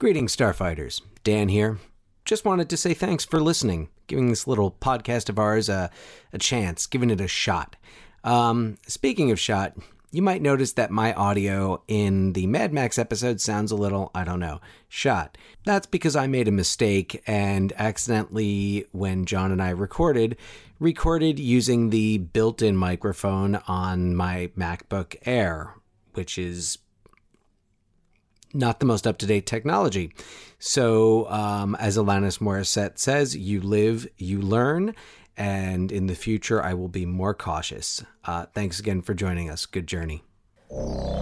Greetings, Starfighters. Dan here. Just wanted to say thanks for listening, giving this little podcast of ours a, a chance, giving it a shot. Um, speaking of shot, you might notice that my audio in the Mad Max episode sounds a little, I don't know, shot. That's because I made a mistake and accidentally, when Jon and I recorded, recorded using the built in microphone on my MacBook Air, which is not the most up to date technology. So, um, as Alanis Morissette says, you live, you learn, and in the future, I will be more cautious. Uh, thanks again for joining us. Good journey.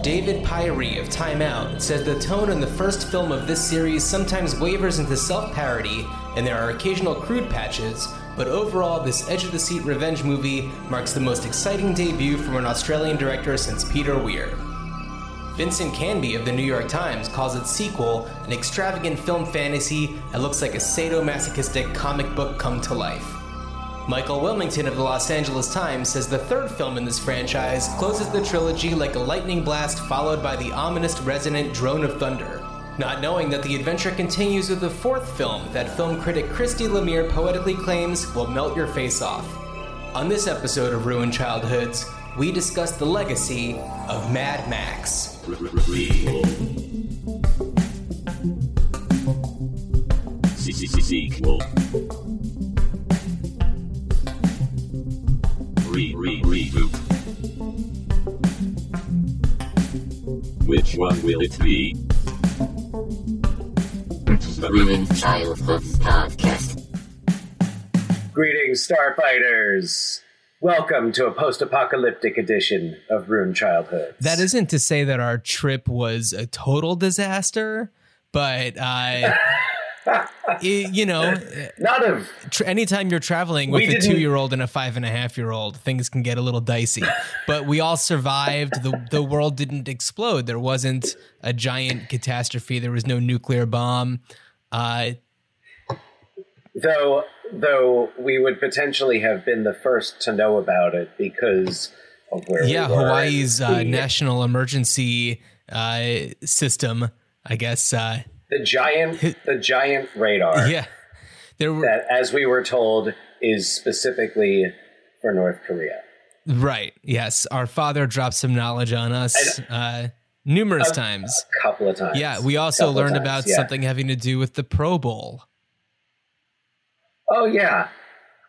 David Pirie of Time Out says the tone in the first film of this series sometimes wavers into self parody, and there are occasional crude patches, but overall, this edge of the seat revenge movie marks the most exciting debut from an Australian director since Peter Weir. Vincent Canby of the New York Times calls its sequel an extravagant film fantasy that looks like a sadomasochistic comic book come to life. Michael Wilmington of the Los Angeles Times says the third film in this franchise closes the trilogy like a lightning blast followed by the ominous resonant drone of thunder. Not knowing that the adventure continues with the fourth film that film critic Christy Lemire poetically claims will melt your face off. On this episode of Ruined Childhoods, we discuss the legacy of Mad Max. Sequel. Re re reboot. Which one will it be? The Ruined Childhoods Podcast. Greetings, Starfighters! Welcome to a post apocalyptic edition of Ruined Childhood. That isn't to say that our trip was a total disaster, but uh, it- you know, Not of. tr- anytime you're traveling with a two year old and a five and a half year old, things can get a little dicey. But we all survived. The, the world didn't explode. There wasn't a giant catastrophe. There was no nuclear bomb. Uh, Though, though we would potentially have been the first to know about it because of where yeah, we. Hawaii's uh, national emergency uh, system, I guess. Uh, the giant, the giant radar yeah. There were, that, as we were told, is specifically for North Korea. Right. Yes. Our father dropped some knowledge on us uh, numerous times. A couple of times. Yeah. We also learned times, about yeah. something having to do with the Pro Bowl. Oh yeah,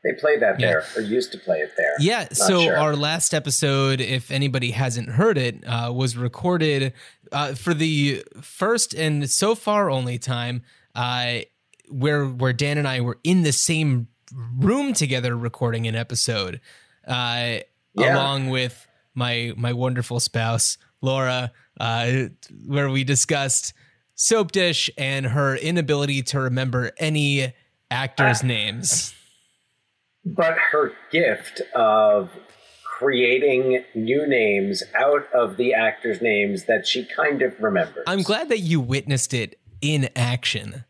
they played that Yeah. there, or used to play it there. Yeah. Not so sure. our last episode, if anybody hasn't heard it, uh, was recorded uh, for the first and so far only time uh, where where Dan and I were in the same room together recording an episode, uh, Yeah. along with my my wonderful spouse Laura, uh, where we discussed Soapdish and her inability to remember any actors' names. but her gift of creating new names out of the actors' names that she kind of remembers. I'm glad that you witnessed it in action.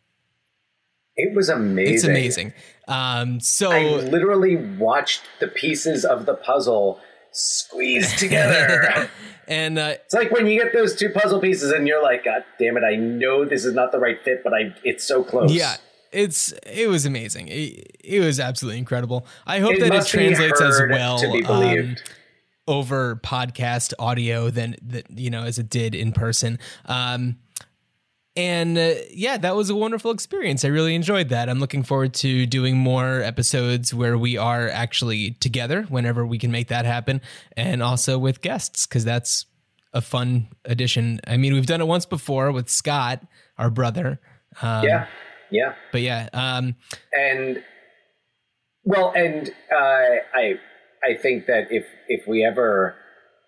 It was amazing. It's amazing. Um, so I literally watched the pieces of the puzzle squeeze together. and uh, it's like when you get those two puzzle pieces and you're like, God damn it! I know this is not the right fit, but I it's so close. yeah, it's it was amazing. It, it was absolutely incredible. I hope It that it translates as well um, over podcast audio than that you know as it did in person. Um, and uh, yeah, that was a wonderful experience. I really enjoyed that. I'm looking forward to doing more episodes where we are actually together whenever we can make that happen, and also with guests because that's a fun addition. I mean, we've done it once before with Scott, our brother. Um, yeah, yeah. But yeah, um, and well and uh, i i think that if if we ever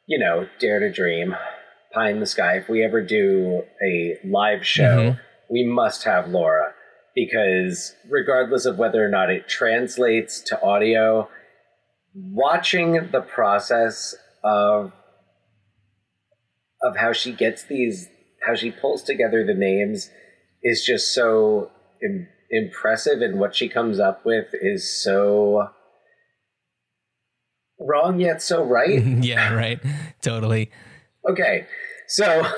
you know dare to dream pie in the sky if we ever do a live show we must have laura because regardless of whether or not it translates to audio watching the process of of how she gets these how she pulls together the names is just so Im- impressive and what she comes up with is so wrong yet so right yeah, right, totally. okay so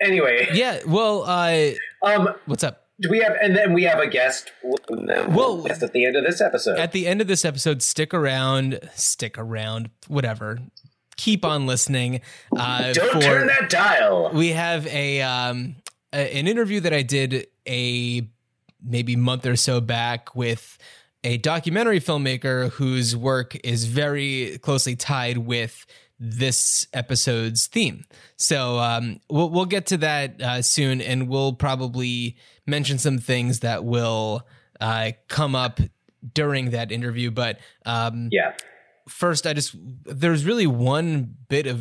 Anyway, Yeah. Well, uh, um, what's up? do we have, and then we have a guest. Well- Well, guest at the end of this episode. At the end of this episode, stick around. Stick around. Whatever. Keep on listening. Uh, Don't for- turn that dial. we have a um a- an interview that I did a maybe month or so back with a documentary filmmaker whose work is very closely tied with this episode's theme. So um, we'll we'll get to that uh, soon, and we'll probably mention some things that will uh, come up during that interview. But um, Yeah. First, I just there's really one bit of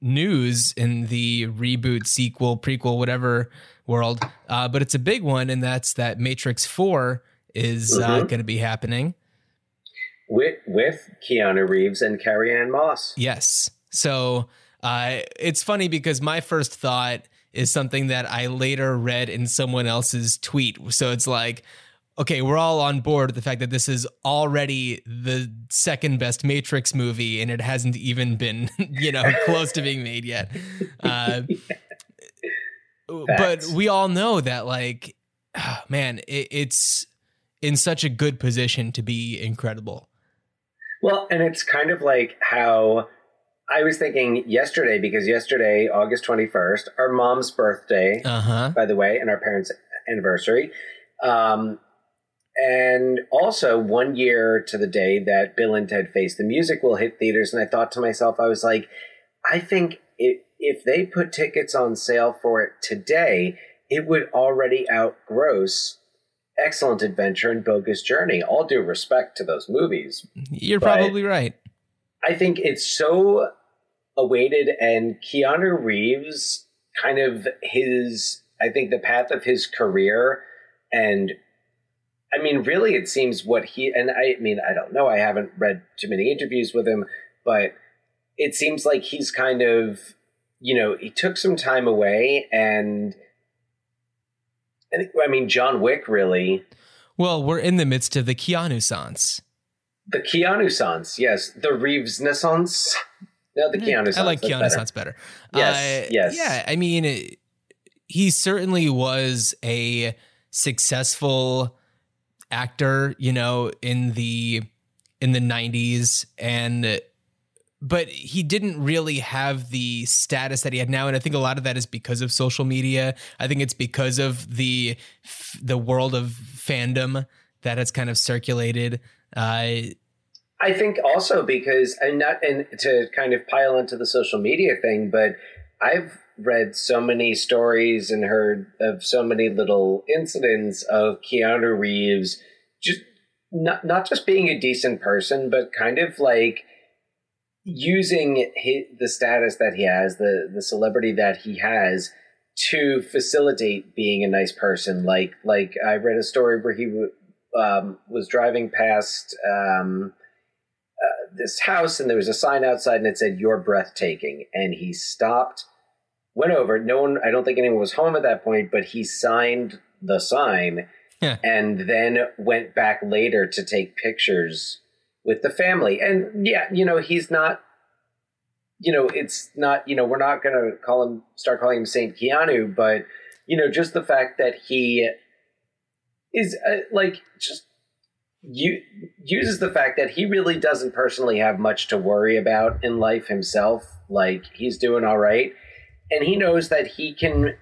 news in the reboot, sequel, prequel, whatever world, uh, but it's a big one, and that's that Matrix Four is uh, Mhm. going to be happening. With with Keanu Reeves and Carrie Ann Moss. Yes. So uh, it's funny because my first thought is something that I later read in someone else's tweet. So it's like, okay, we're all on board with the fact that this is already the second best Matrix movie and it hasn't even been, you know, close to being made yet. Uh, but we all know that, like, ah, man, it, it's in such a good position to be incredible. Well, and it's kind of like how I was thinking yesterday, because yesterday, August 21st, our mom's birthday, Uh huh. by the way, and our parents' anniversary. Um, and also one year to the day that Bill and Ted Face the Music will hit theaters. And I thought to myself, I was like, I think it, if they put tickets on sale for it today, it would already outgross Excellent Adventure and Bogus Journey. All due respect to those movies, You're But- probably right. I think it's so awaited, and Keanu Reeves, kind of his, I think the path of his career, and I mean, really, it seems what he, and I mean, I don't know, I haven't read too many interviews with him, but it seems like he's kind of, you know, he took some time away, and I think, I mean, John Wick really. Well, we're in the midst of the Keanu Sans. The Keanu Sans, yes. The Reeves Naissance. No, the Keanu Sans. I like Keanu better. Sans better. Yes, Uh, yes. Yeah, I mean, he certainly was a successful actor, you know, in the in the 90s and but he didn't really have the status that he had now. And i think a lot of that is because of social media. I think it's because of the the world of fandom that has kind of circulated. Uh I think also because and not and to kind of pile into the social media thing, but I've read so many stories and heard of so many little incidents of Keanu Reeves just not not just being a decent person, but kind of like using his, the status that he has, the the celebrity that he has to facilitate being a nice person. Like like I read a story where he w- um, was driving past um, uh, this house and there was a sign outside and it said "You're breathtaking," and he stopped, went over. No one, I don't think anyone was home at that point, but he signed the sign Yeah. and then went back later to take pictures with the family. And yeah, you know, he's not. You know, it's not. You know, we're not going to call him start calling him Saint Keanu, but you know, just the fact that he is uh, like just you uses the fact that he really doesn't personally have much to worry about in life himself. Like he's doing all right, and he knows that he can.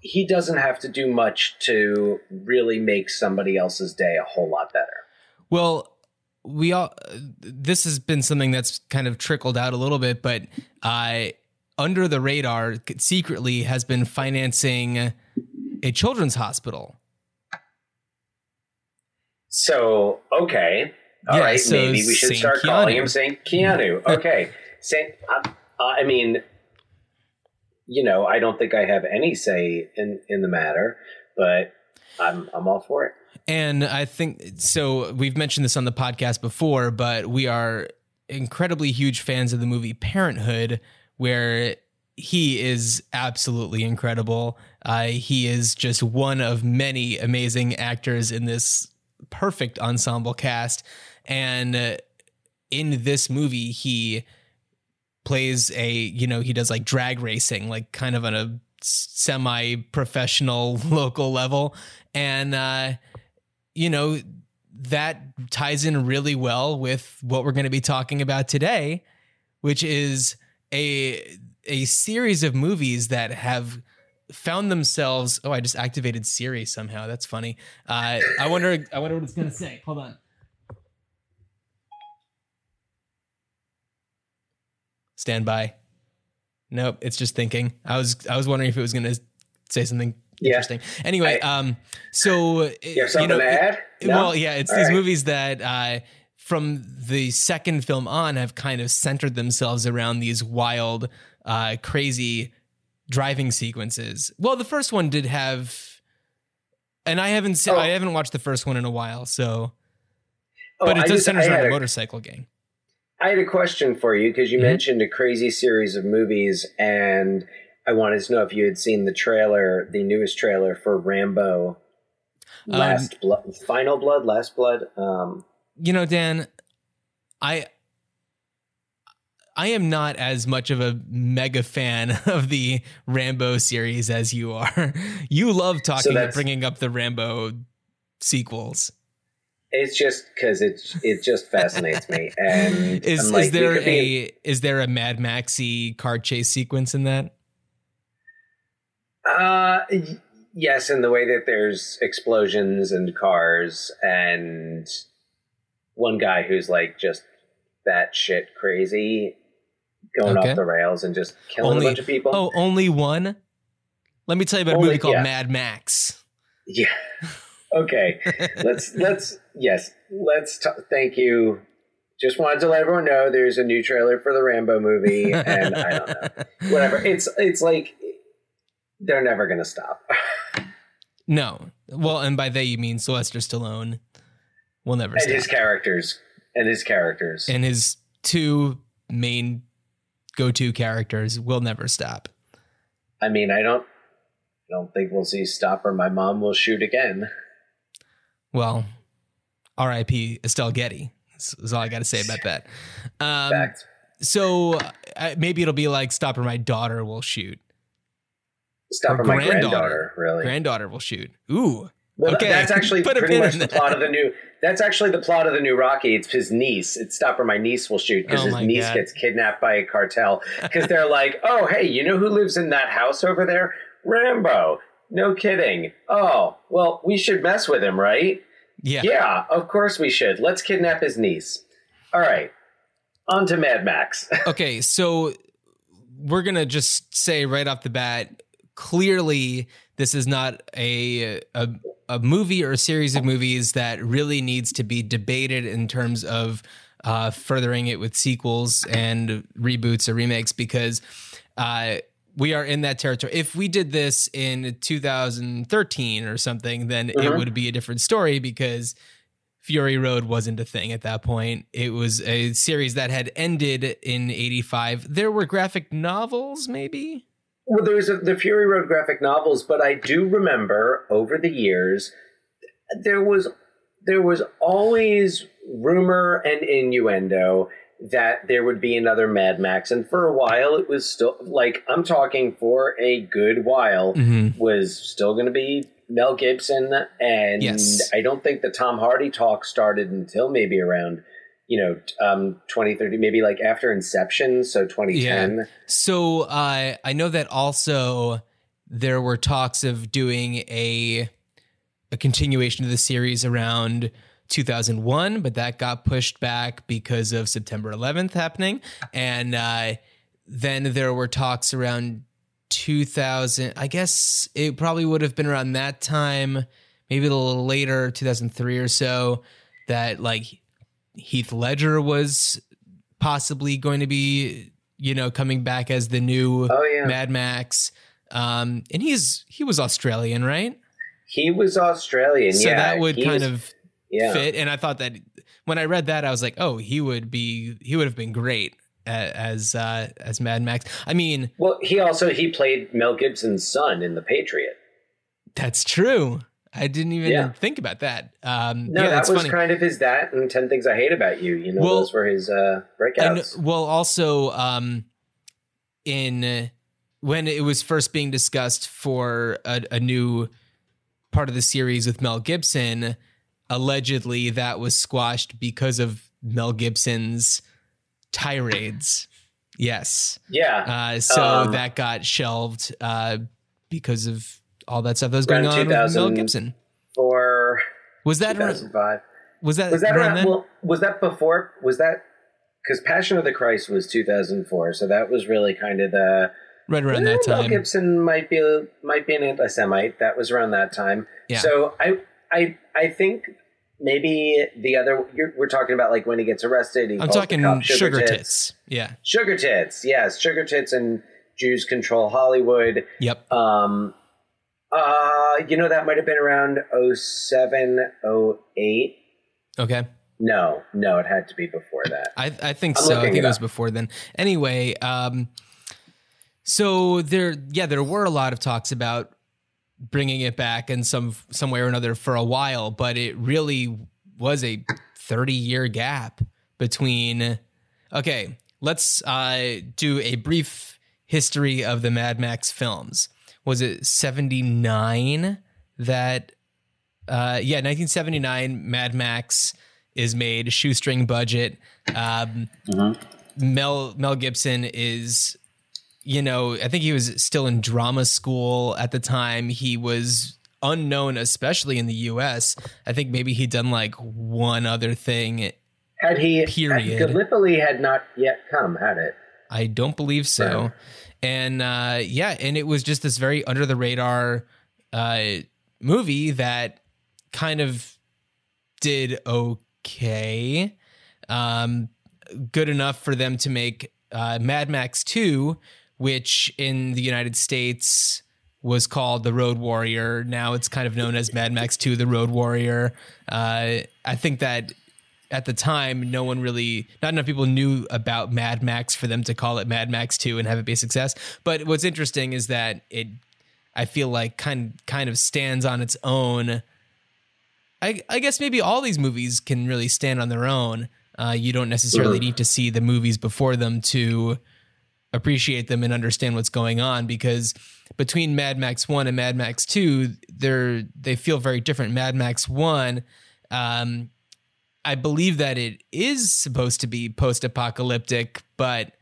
He doesn't have to do much to really make somebody else's day a whole lot better. Well, we all this has been something that's kind of trickled out a little bit, but uh, under the radar, secretly has been financing a children's hospital. So okay, all right, Yeah, so maybe we should Saint start calling him Saint Keanu. Okay, Saint. Uh, I mean, you know, I don't think I have any say in in the matter, but I'm I'm all for it. And I think so. We've mentioned this on the podcast before, but we are incredibly huge fans of the movie Parenthood, where he is absolutely incredible. Uh, he is just one of many amazing actors in this perfect ensemble cast. And uh, in this movie, he plays a, you know, he does like drag racing, like kind of on a semi professional local level. And, uh, you know, that ties in really well with what we're going to be talking about today, which is a a series of movies that have found themselves. Oh, I just activated Siri somehow. That's funny. Uh, I wonder. I wonder what it's going to say. Hold on. Stand by. Nope, it's just thinking. I was I was wondering if it was going to say something Yeah. interesting. Anyway, um, so You have something to add? it- No? Well, yeah, it's All these right. movies that uh, from the second film on have kind of centered themselves around these wild, uh, crazy driving sequences. Well, the first one did have, and I haven't seen, Oh. I haven't watched the first one in a while, so. Oh, But it I does just- center around a- motorcycle gang. I had a question for you because you Mhm. mentioned a crazy series of movies, and I wanted to know if you had seen the trailer, the newest trailer for Rambo, Um, Last Blood, Final Blood, Last Blood. Um, you know, Dan, I I am not as much of a mega fan of the Rambo series as you are. You love talking, that's- bringing up the Rambo sequels. It's just because it it just fascinates me, and Is like, is there a is there a Mad Maxy car chase sequence in that? Uh, y- yes, in the way that there's explosions and cars and one guy who's like just batshit crazy going Okay. off the rails and just killing Only- a bunch of people. Oh, only one. Let me tell you about a movie called yeah. Mad Max. Yeah. Okay. let's let's yes. Let's t- thank you. Just wanted to let everyone know there's a new trailer for the Rambo movie, and I don't know. Whatever. It's it's like they're never gonna stop. No, well, and by they you mean Sylvester Stallone. Will never and stop. his characters. And his characters. and his two main go-to characters will never stop. I mean, I don't I don't think we'll see stop or my mom will shoot again. Well, R.I.P. Estelle Getty. That's, that's all I got to say about that. Um, Fact. so uh, maybe it'll be like stop or my daughter will shoot. Stop or or my granddaughter. granddaughter, really. Granddaughter will shoot. Ooh. well, okay. that's actually pretty much the plot of the new. That's actually the plot of the new Rocky. It's his niece. It's stop or my niece will shoot because Oh his niece God. gets kidnapped by a cartel. Because they're like, oh hey, you know who lives in that house over there? Rambo. No kidding. Oh well, we should mess with him, right? Yeah. Yeah, of course we should. Let's kidnap his niece. All right. On to Mad Max. Okay, so we're gonna just say right off the bat, clearly this is not a a, a movie or a series of movies that really needs to be debated in terms of uh, furthering it with sequels and reboots or remakes because uh, we are in that territory. If we did this in 2013 or something, then it Mhm. would be a different story because Fury Road wasn't a thing at that point. It was a series that had ended in 85. There were graphic novels, maybe? Well, there was a, the Fury Road graphic novels, but I do remember over the years there was there was always rumor and innuendo that there would be another Mad Max, and for a while it was still like I'm talking for a good while Mm-hmm. was still going to be Mel Gibson, and Yes. I don't think the Tom Hardy talk started until maybe around you know um 2030 maybe like after Inception, so 2010. So uh, I know that also there were talks of doing a a continuation of the series around 2001, but that got pushed back because of September 11th happening, and uh, then there were talks around 2000. I guess it probably would have been around that time, maybe a little later, 2003 or so, that like Heath Ledger was possibly going to be, you know, coming back as the new Oh yeah. Mad Max. Um, and he's he was Australian, right? He was Australian, so yeah. that would he kind was- of yeah. fit. And I thought that when I read that, I was like, oh, he would be he would have been great as uh, as Mad Max. I mean, Well, he also he played Mel Gibson's son in The Patriot. that's true. I didn't even Yeah. think about that. Um, No, yeah, that was funny. kind of his that and Ten Things I Hate About You. You know, Well, those were his uh, and breakouts. well, also um, in when it was first being discussed for a, a new part of the series with Mel Gibson, allegedly that was squashed because of Mel Gibson's tirades. Yes. Yeah. Uh, so Um, that got shelved uh, because of all that stuff that was going on with Mel Gibson. for Was that 2005. was that Was that around around, well, was that before? Was that because Passion of the Christ was 2004? So that was really kind of the right around that Eh, Mel. Gibson might be might be an anti-Semite. That was around that time. Yeah. So I I I think maybe the other you're, we're talking about like when he gets arrested. He I'm talking cop sugar, tits. Yeah. Sugar tits. Yes, sugar tits and Jews control Hollywood. Yep. Um, uh, you know that might have been around 07, 08. Okay. No, no, it had to be before that. I, I think I'm so. I think it it was before then. Anyway, um, so there, yeah, there were a lot of talks about bringing it back in some some way or another for a while, but it really was a thirty year gap between. Okay, let's uh, do a brief history of the Mad Max films. Was it seventy nine that? Uh, yeah, 1979. Mad Max is made, shoestring budget. Um, Mel Mel Gibson is, you know, I think he was still in drama school at the time. He was unknown, especially in the U.S. I think maybe he'd done like one other thing. Had he? Period. Gallipoli had not yet come, had it? I don't believe so. And uh, yeah, and it was just this very under the radar uh, movie that kind of did okay, um, good enough for them to make uh, Mad Max Two, which in the United States was called The Road Warrior. Now it's kind of known as Mad Max 2 The Road Warrior. Uh, I think that at the time, no one really, not enough people knew about Mad Max for them to call it Mad Max 2 and have it be a success. But what's interesting is that it, I feel like, kind kind of stands on its own. I, I guess maybe all these movies can really stand on their own. Uh, you don't necessarily need to see the movies before them to appreciate them and understand what's going on because between Mad Max 1 and Mad Max 2 they're they feel very different. Mad Max 1 um I believe that it is supposed to be post-apocalyptic but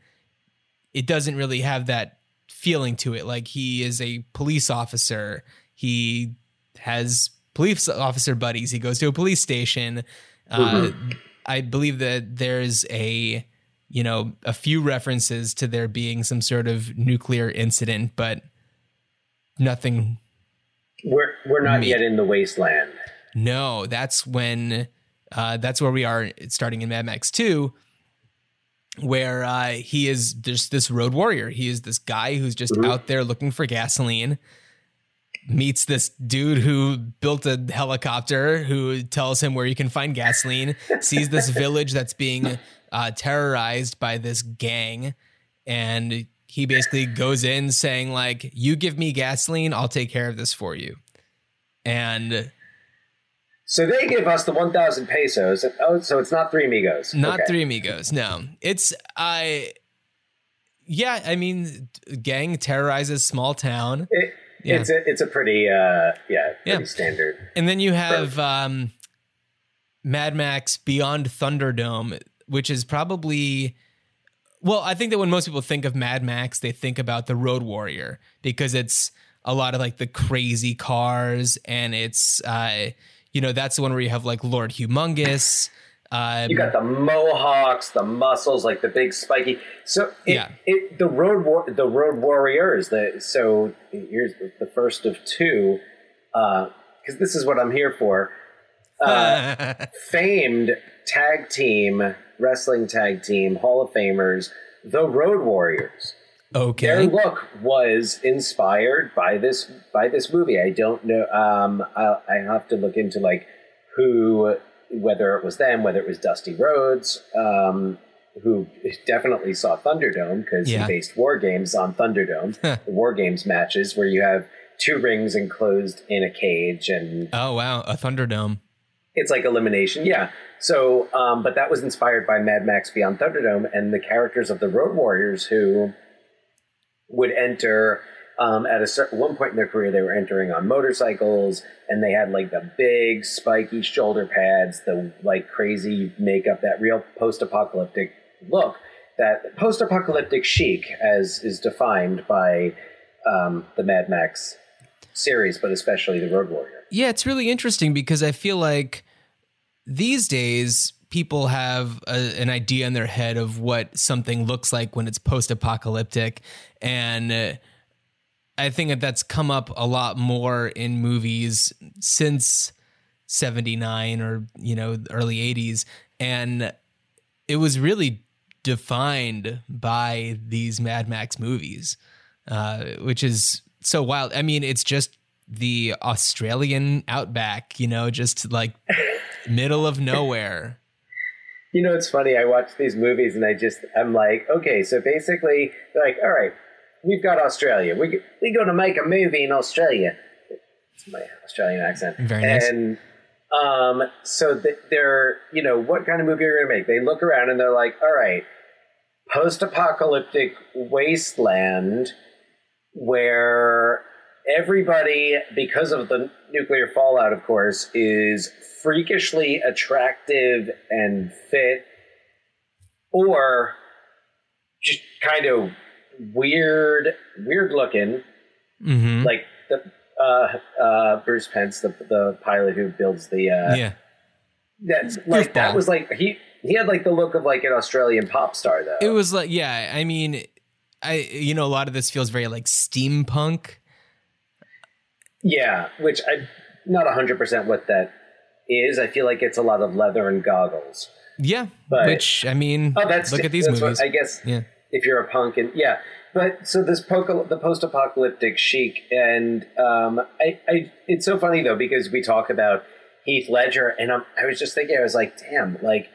it doesn't really have that feeling to it. Like he is a police officer. He has police officer buddies. He goes to a police station. Uh, I believe that there's a you know a few references to there being some sort of nuclear incident, but nothing. We're we're not Me. yet in the wasteland. No, that's when uh, that's where we are starting in Mad Max Two, where uh, he is just this road warrior. He is this guy who's just out there looking for gasoline. Meets this dude who built a helicopter who tells him where you can find gasoline. sees this village that's being uh, terrorized by this gang, and he basically goes in saying like, "You give me gasoline, I'll take care of this for you." And So they give us the one thousand pesos. Oh, so it's not three amigos. Not Okay. Three Amigos. No, it's I. Yeah, I mean, gang terrorizes small town, It, Yeah. It's a it's a pretty uh yeah pretty Yeah. standard. and then you have um, Mad Max Beyond Thunderdome, which is probably. Well, I think that when most people think of Mad Max, they think about the Road Warrior because it's a lot of like the crazy cars, and it's uh, you know that's the one where you have like Lord Humungus. Um, You got the mohawks, the muscles, like the big spiky. So it, Yeah. it the road war, the road warriors. The so here's the, first of two, because this is what I'm here for. Uh, famed tag team wrestling tag team Hall of Famers, the Road Warriors. Okay. Their look was inspired by this by this movie. I don't know. Um, I, I have to look into like who, whether it was them, whether it was Dusty Rhodes, um, who definitely saw Thunderdome because Yeah. he based War Games on Thunderdome. War Games matches where you have two rings enclosed in a cage and Oh wow, a Thunderdome. It's like elimination. Yeah. So, um, but that was inspired by Mad Max Beyond Thunderdome and the characters of the Road Warriors who would enter um, at a certain one point in their career. They were entering on motorcycles, and they had like the big spiky shoulder pads, the like crazy makeup, that real post-apocalyptic look, that post-apocalyptic chic, as is defined by um, the Mad Max series, but especially the Road Warrior. Yeah, it's really interesting because I feel like these days people have a, an idea in their head of what something looks like when it's post-apocalyptic. And uh, I think that that's come up a lot more in movies since 79 or you know early 80s and it was really defined by these Mad Max movies uh, which is so wild. I mean it's just the Australian outback you know just like middle of nowhere You know, it's funny. I watch these movies and I just, I'm like, okay, so basically, like, all right, we've got Australia. We we going to make a movie in Australia. It's my Australian accent. Very nice. And um, so th- they're, you know, what kind of movie are you going to make? They look around and they're like, all right, post-apocalyptic wasteland where everybody, because of the nuclear fallout, of course, is freakishly attractive and fit, or just kind of weird, weird looking, mm-hmm. like the uh, uh, Bruce Spence, the the pilot who builds the uh, yeah that's like that was like he he had like the look of like an Australian pop star though. It was like, yeah, I mean, I you know a lot of this feels very like steampunk. Yeah, which I'm not 100% what that is. I feel like it's a lot of leather and goggles. Yeah, But- which I mean, Oh, that's look at these that's what- movies. I guess yeah, if you're a punk and yeah, but so this poco, the post-apocalyptic chic and um, I, I it's so funny though because we talk about Heath Ledger and I'm, I was just thinking I was like, damn, like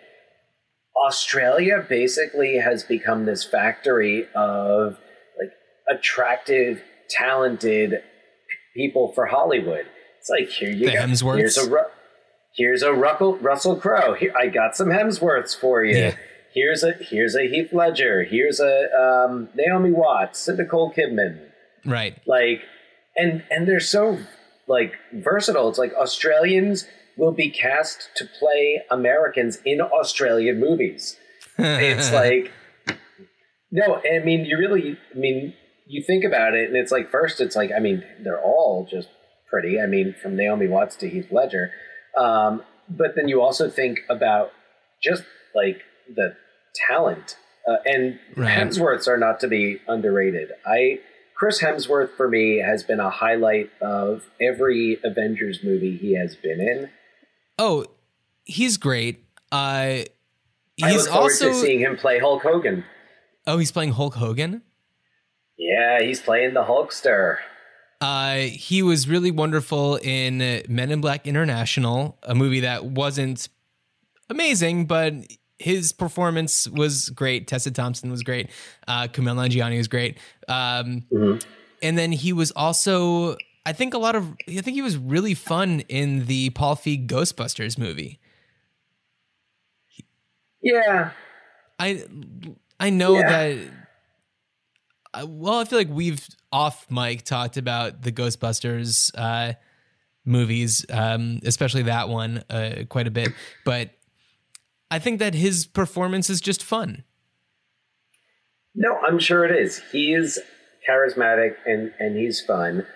Australia basically has become this factory of like attractive, talented people for Hollywood. It's like here you The go. Hemsworths. Here's a Ru- here's a Russell Russell Crowe. Here I got some Hemsworths for you. Yeah. Here's a here's a Heath Ledger. Here's a um, Naomi Watts, a Nicole Kidman. right. Like, and and they're so like versatile. It's like Australians will be cast to play Americans in Australian movies. It's like no, I mean you really I mean you think about it and it's like first it's like I mean they're all just pretty. I mean from Naomi Watts to Heath Ledger. Um, but then you also think about just like the talent uh, and Right. Hemsworths are not to be underrated. I Chris Hemsworth for me has been a highlight of every Avengers movie he has been in. oh, he's great. Uh, I he's look forward also to seeing him play Hulk Hogan. oh, he's playing Hulk Hogan. Yeah, he's playing the Hulkster. Uh, he was really wonderful in Men in Black International, a movie that wasn't amazing, but his performance was great. Tessa Thompson was great. Uh, Kumail Nanjiani was great. Um, And then he was also, I think, a lot of. I think he was really fun in the Paul Feig Ghostbusters movie. Yeah, I I know Yeah. that. I- Well, I feel like we've off mic talked about the Ghostbusters uh, movies, um, especially that one, uh, quite a bit. But I think that his performance is just fun. no, I'm sure it is. He's charismatic and and he's fun.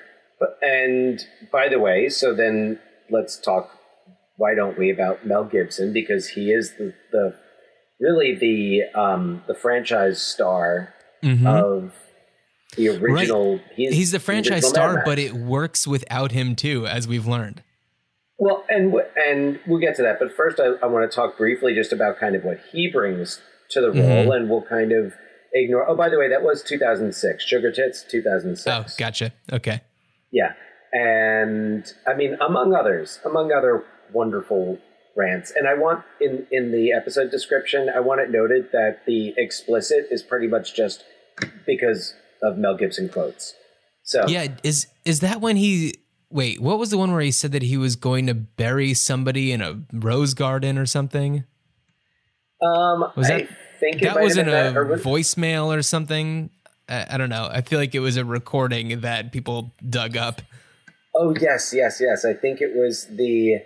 But and by the way, so then let's talk. Why don't we about Mel Gibson because he is the the really the um, the franchise star of the original. He's, He's the franchise star, but it works without him too, as we've learned. Well, and and we'll get to that. But first, I, I want to talk briefly just about kind of what he brings to the mm-hmm. role, and we'll kind of ignore. Oh, by the way, that was 2006. Sugar Tits, 2006. Oh, gotcha. Okay. Yeah, and I mean, among others, among other wonderful rants. And I want in in the episode description, I want it noted that the explicit is pretty much just because of Mel Gibson quotes. So Yeah, is is that when he? Wait, what was the one where he said that he was going to bury somebody in a rose garden or something? um, Was I that- think That was in a that, or was- voicemail or something. I, I don't know. I feel like it was a recording that people dug up. Oh yes, yes, yes. I think it was the.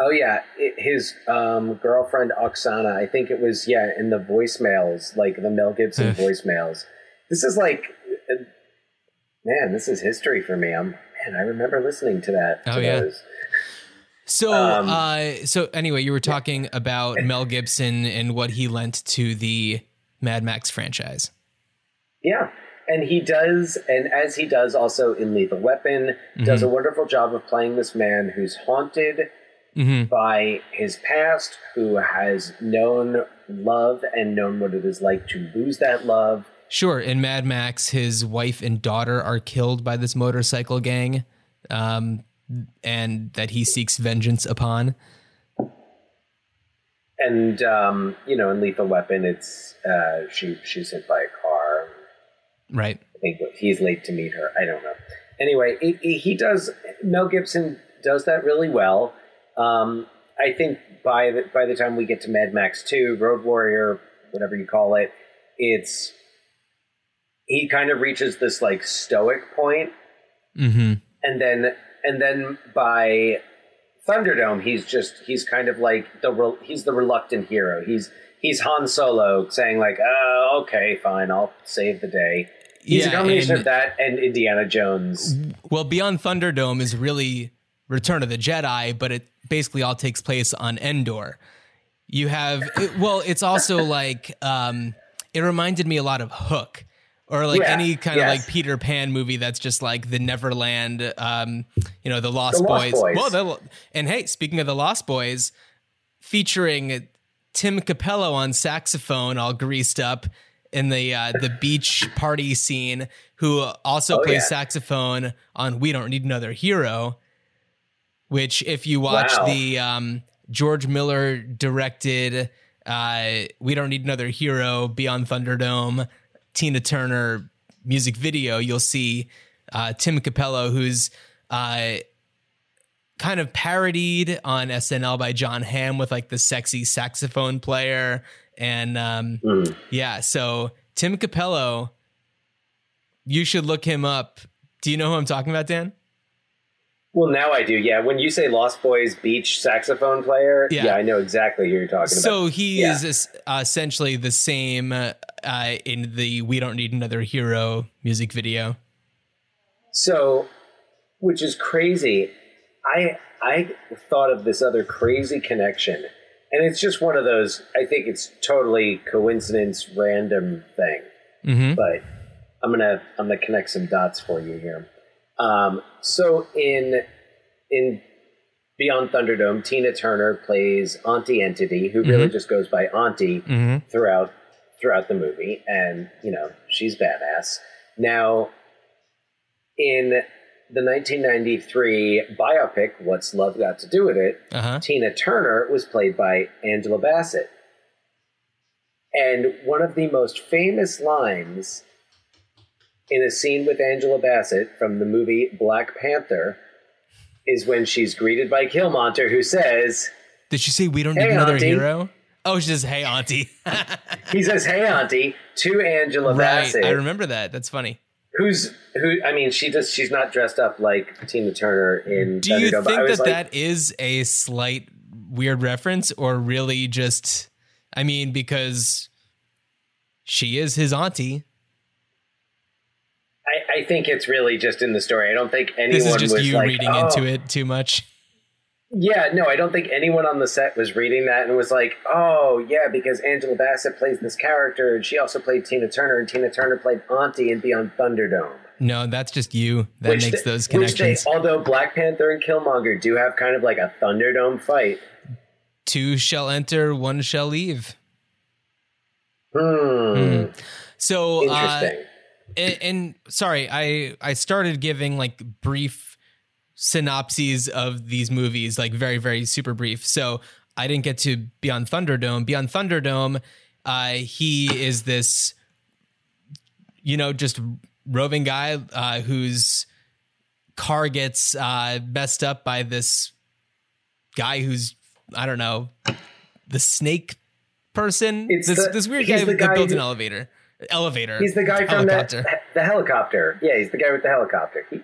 Oh yeah, it, his um, girlfriend Oksana. I think it was yeah in the voicemails, like the Mel Gibson voicemails. This is like, uh, man, this is history for me. I'm man, I remember listening to that. Oh, to yeah. those. So, Um, uh, so anyway, you were talking about Mel Gibson and what he lent to the Mad Max franchise. Yeah. And he does, and as he does also in Lethal Weapon, does a wonderful job of playing this man who's haunted Mhm. by his past, who has known love and known what it is like to lose that love. Sure, in Mad Max, his wife and daughter are killed by this motorcycle gang, um, and that he seeks vengeance upon. And um, you know, in Lethal Weapon, it's uh, she she's hit by a car. Right. I think he's late to meet her. I don't know. Anyway, it, it- he does. Mel Gibson does that really well. Um, I think by the by the time we get to Mad Max Two, Road Warrior, whatever you call it, it's he kind of reaches this like stoic point, Mm-hmm. and then and then by Thunderdome, he's just he's kind of like the re- he's the reluctant hero. He's he's Han Solo saying like, "Oh, okay, fine, I'll save the day." He's a Yeah, combination and- of that and Indiana Jones. Well, Beyond Thunderdome is really Return of the Jedi, but it basically all takes place on Endor. You have it- well, it's also like um, it reminded me a lot of Hook, or like Yeah, any kind of like Peter Pan movie that's just like the Neverland, um, you know, the Lost, The Lost Boys. Boys. Well, the, and hey, speaking of the Lost Boys, featuring Tim Cappello on saxophone, all greased up in the uh, the beach party scene, who also Oh, plays yeah. saxophone on "We Don't Need Another Hero," which, if you watch Wow. the um, George Miller directed uh, "We Don't Need Another Hero" Beyond Thunderdome, Tina Turner music video, you'll see uh, Tim Cappello, who's uh, kind of parodied on SNL by Jon Hamm with like the sexy saxophone player. And um, Mm. yeah, so Tim Cappello, you should look him up. Do you know who I'm talking about, Dan? Well, now I do. Yeah, when you say Lost Boys beach saxophone player, Yeah. yeah, I know exactly who you're talking So about. So he Yeah. is essentially the same uh, in the "We Don't Need Another Hero" music video. So, which is crazy. I I thought of this other crazy connection, and it's just one of those. I think it's totally coincidence, random thing. hmm but I'm gonna I'm gonna connect some dots for you here. Um, so in in Beyond Thunderdome, Tina Turner plays Auntie Entity, who really just goes by Auntie hmm throughout throughout the movie, and you know she's badass. Now, in the 1993 biopic, "What's Love Got to Do with It," Uh huh. Tina Turner was played by Angela Bassett. And one of the most famous lines in a scene with Angela Bassett from the movie Black Panther is when she's greeted by Killmonger, who says, Did she say we don't Hey, need another Auntie. hero? Oh, she says, "Hey, Auntie." he says, Hey, Auntie, to Angela right. Bassett, I remember that. That's funny. who's who I mean, she just she's not dressed up like Tina Turner in Do you I think that like, that is a slight weird reference, or really just? I mean, because she is his auntie. I, think it's really just in the story. I don't think anyone This is just you like, reading "Oh, into it too much. Yeah, no, I don't think anyone on the set was reading that and was like, "Oh, yeah," because Angela Bassett plays this character, and she also played Tina Turner, and Tina Turner played Auntie and Beyond Thunderdome. No, that's just you. That which makes they- those connections. they, although Black Panther and Killmonger do have kind of like a Thunderdome fight. Two shall enter, one shall leave. Hmm, So, uh, interesting. And, and sorry, I I started giving like brief synopses of these movies, like very very super brief. So I didn't get to Beyond Thunderdome. Beyond Thunderdome, uh, he is this, you know, just roving guy uh, whose car gets uh, messed up by this guy who's I don't know the snake person. It's This the- this weird guy the that guy builds an elevator. Elevator. He's the guy from helicopter. the the helicopter. Yeah, he's the guy with the helicopter. He,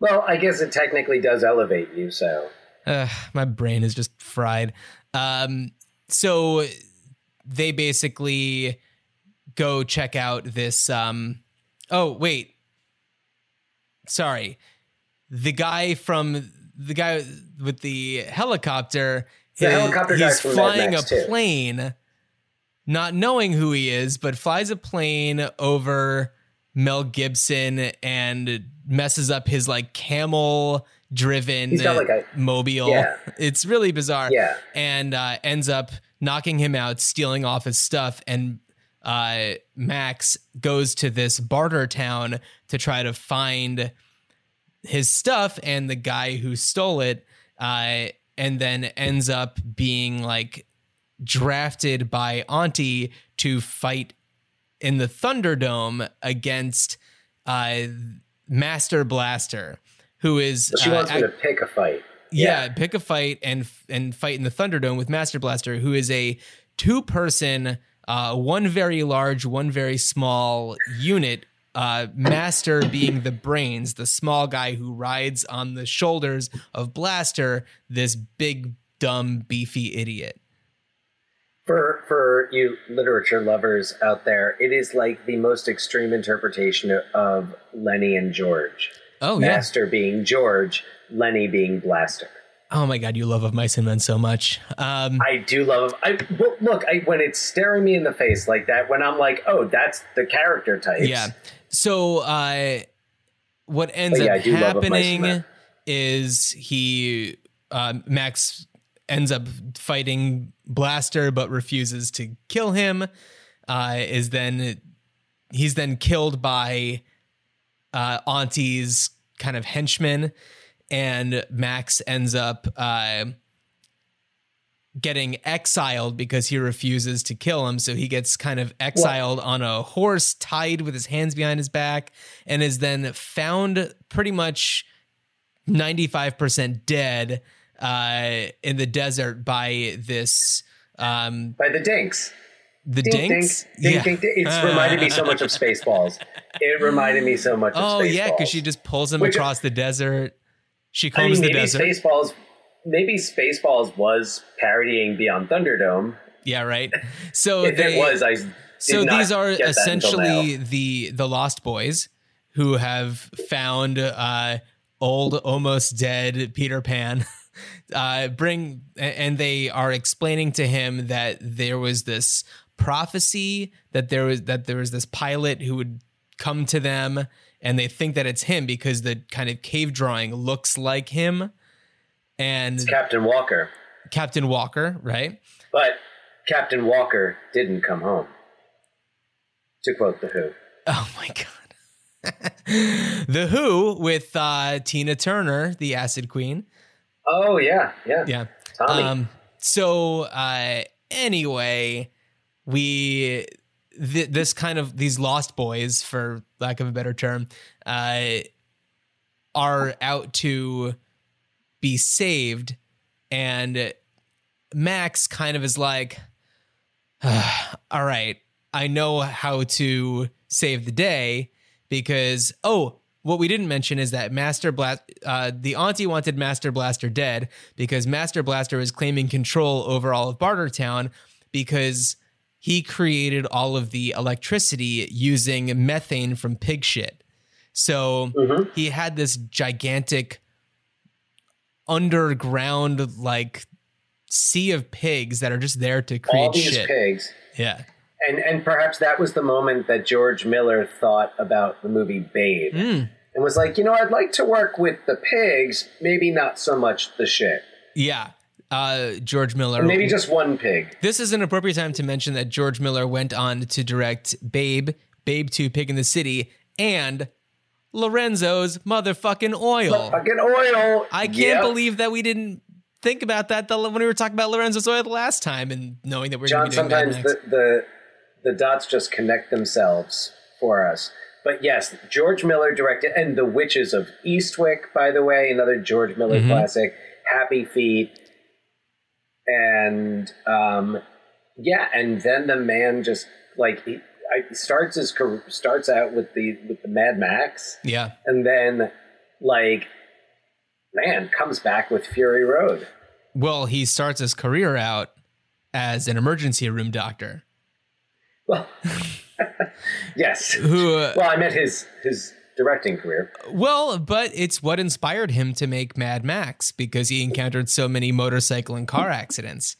well, I guess it technically does elevate you. So Ugh, my brain is just fried. Um, so they basically go check out this. Um, oh wait, sorry, the guy from the guy with the helicopter. The he- helicopter he's flying a too. plane, not knowing who he is, but flies a plane over Mel Gibson and messes up his like camel driven like, a- mobile. Yeah. It's really bizarre. Yeah. And uh, ends up knocking him out, stealing off his stuff. And uh, Max goes to this barter town to try to find his stuff and the guy who stole it. Uh, and then ends up being like drafted by Auntie to fight in the Thunderdome against uh, Master Blaster, who is she uh, wants me ac- to pick a fight. yeah, pick a fight and and fight in the Thunderdome with Master Blaster, who is a two person, uh, one very large, one very small unit. Uh, Master being the brains, the small guy who rides on the shoulders of Blaster, this big, dumb, beefy idiot. For for you literature lovers out there, it is like the most extreme interpretation of Lenny and George. Oh yeah. Master being George, Lenny being Blaster. Oh my god, you love of mice and men so much. Um, I do love. I well, look. I, when it's staring me in the face like that, when I'm like, "Oh, that's the character type. Yeah. So uh what ends yeah, up I do love a Mice and happening is he uh, Max ends up fighting Blaster but refuses to kill him. Uh is then he's then killed by uh Auntie's kind of henchman and Max ends up uh getting exiled because he refuses to kill him. So he gets kind of exiled on a horse tied with his hands behind his back and is then found pretty much 95% dead uh, in the desert by this. Um, By the Dinks. the Dink, Dinks? dink, dink, dink, dink. It's reminded me so much of Spaceballs. It reminded me so much of Oh, yeah, because she just pulls him Which- across the desert. She I combs mean, the maybe desert. Spaceballs. Maybe Spaceballs was parodying Beyond Thunderdome. yeah, right. So If they, it was, I so these are essentially the the lost boys who have found uh old almost dead peter pan uh bring and they are explaining to him that there was this prophecy that there was that there was this pilot who would come to them and they think that it's him because the kind of cave drawing looks like him and Captain Walker. captain walker right But Captain Walker didn't come home. To quote The Who. Oh my god. the Who with uh, Tina Turner, the Acid Queen. Oh, yeah, yeah. Yeah. Tommy. Um, so uh, anyway, we th- this kind of these lost boys, for lack of a better term, uh, are out to be saved, and Max kind of is like, all right, I know how to save the day because oh, what we didn't mention is that Master Blast, uh, the auntie wanted Master Blaster dead because Master Blaster was claiming control over all of Bartertown because he created all of the electricity using methane from pig shit. So he had this gigantic underground like sea of pigs that are just there to create shit. pigs. Yeah. And and perhaps that was the moment that George Miller thought about the movie Babe. Mm. And was like, you know, I'd like to work with the pigs, maybe not so much the shit. Yeah. Uh, George Miller. Maybe just one pig. This is an appropriate time to mention that George Miller went on to direct Babe, Babe 2, Pig in the City, and Lorenzo's motherfucking oil. Fucking oil. I can't Yep. believe that we didn't think about that the, when we were talking about Lorenzo's oil the last time and knowing that we're Jon, going to be doing Mad sometimes the, the the dots just connect themselves for us. But yes, George Miller directed, and The Witches of Eastwick, by the way, another George Miller Mm-hmm. classic. Happy Feet, and um, yeah, and then the man just like he, I, starts his career, starts out with the with the Mad Max, Yeah. and then like man comes back with Fury Road. Well, he starts his career out as an emergency room doctor Well, yes. who uh, Well, I meant his his directing career. Well, but it's what inspired him to make Mad Max because he encountered so many motorcycle and car accidents.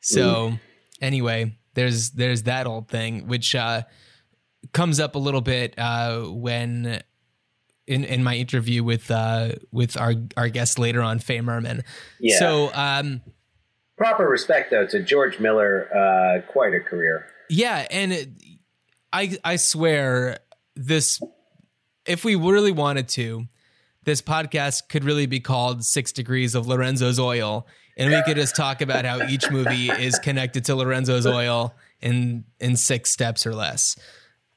So, anyway, there's there's that old thing which uh, comes up a little bit uh, when in in my interview with uh, with our our guest later on, Faye Murman. Yeah. So, um, Proper respect though to George Miller. Uh, quite a career. Yeah, and it, I I swear this if we really wanted to, this podcast could really be called 6 Degrees of Lorenzo's Oil and we could just talk about how each movie is connected to Lorenzo's Oil in in 6 steps or less.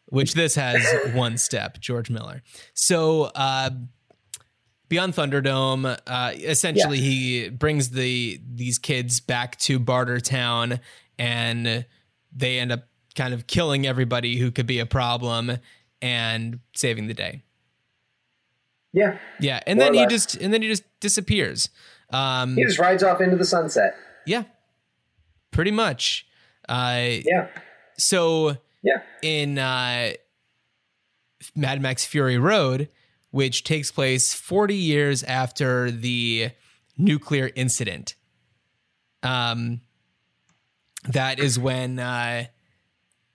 Which this has one step, George Miller. So, uh Beyond Thunderdome, uh, essentially he brings the these kids back to Bartertown and they end up kind of killing everybody who could be a problem and saving the day. Yeah, Yeah, and More then he just and then he just disappears. Um, he just rides off into the sunset. yeah, pretty much. Uh, Yeah, so yeah. in uh, Mad Max Fury Road, which takes place 40 years after the nuclear incident. Um, that is when, uh,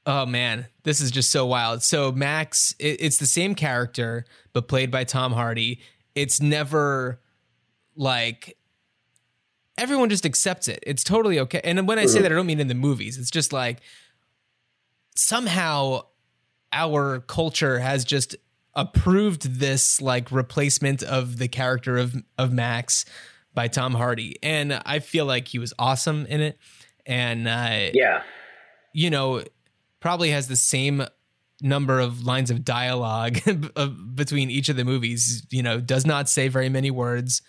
oh man, this is just so wild. So Max, it, it's the same character, but played by Tom Hardy. It's never like everyone just accepts it. It's totally okay. And when I say that, I don't mean in the movies. It's just like somehow our culture has just approved this like replacement of the character of of Max by Tom Hardy, and I feel like he was awesome in it, and uh, Yeah, you know, probably has the same number of lines of dialogue between each of the movies. You know, does not say very many words.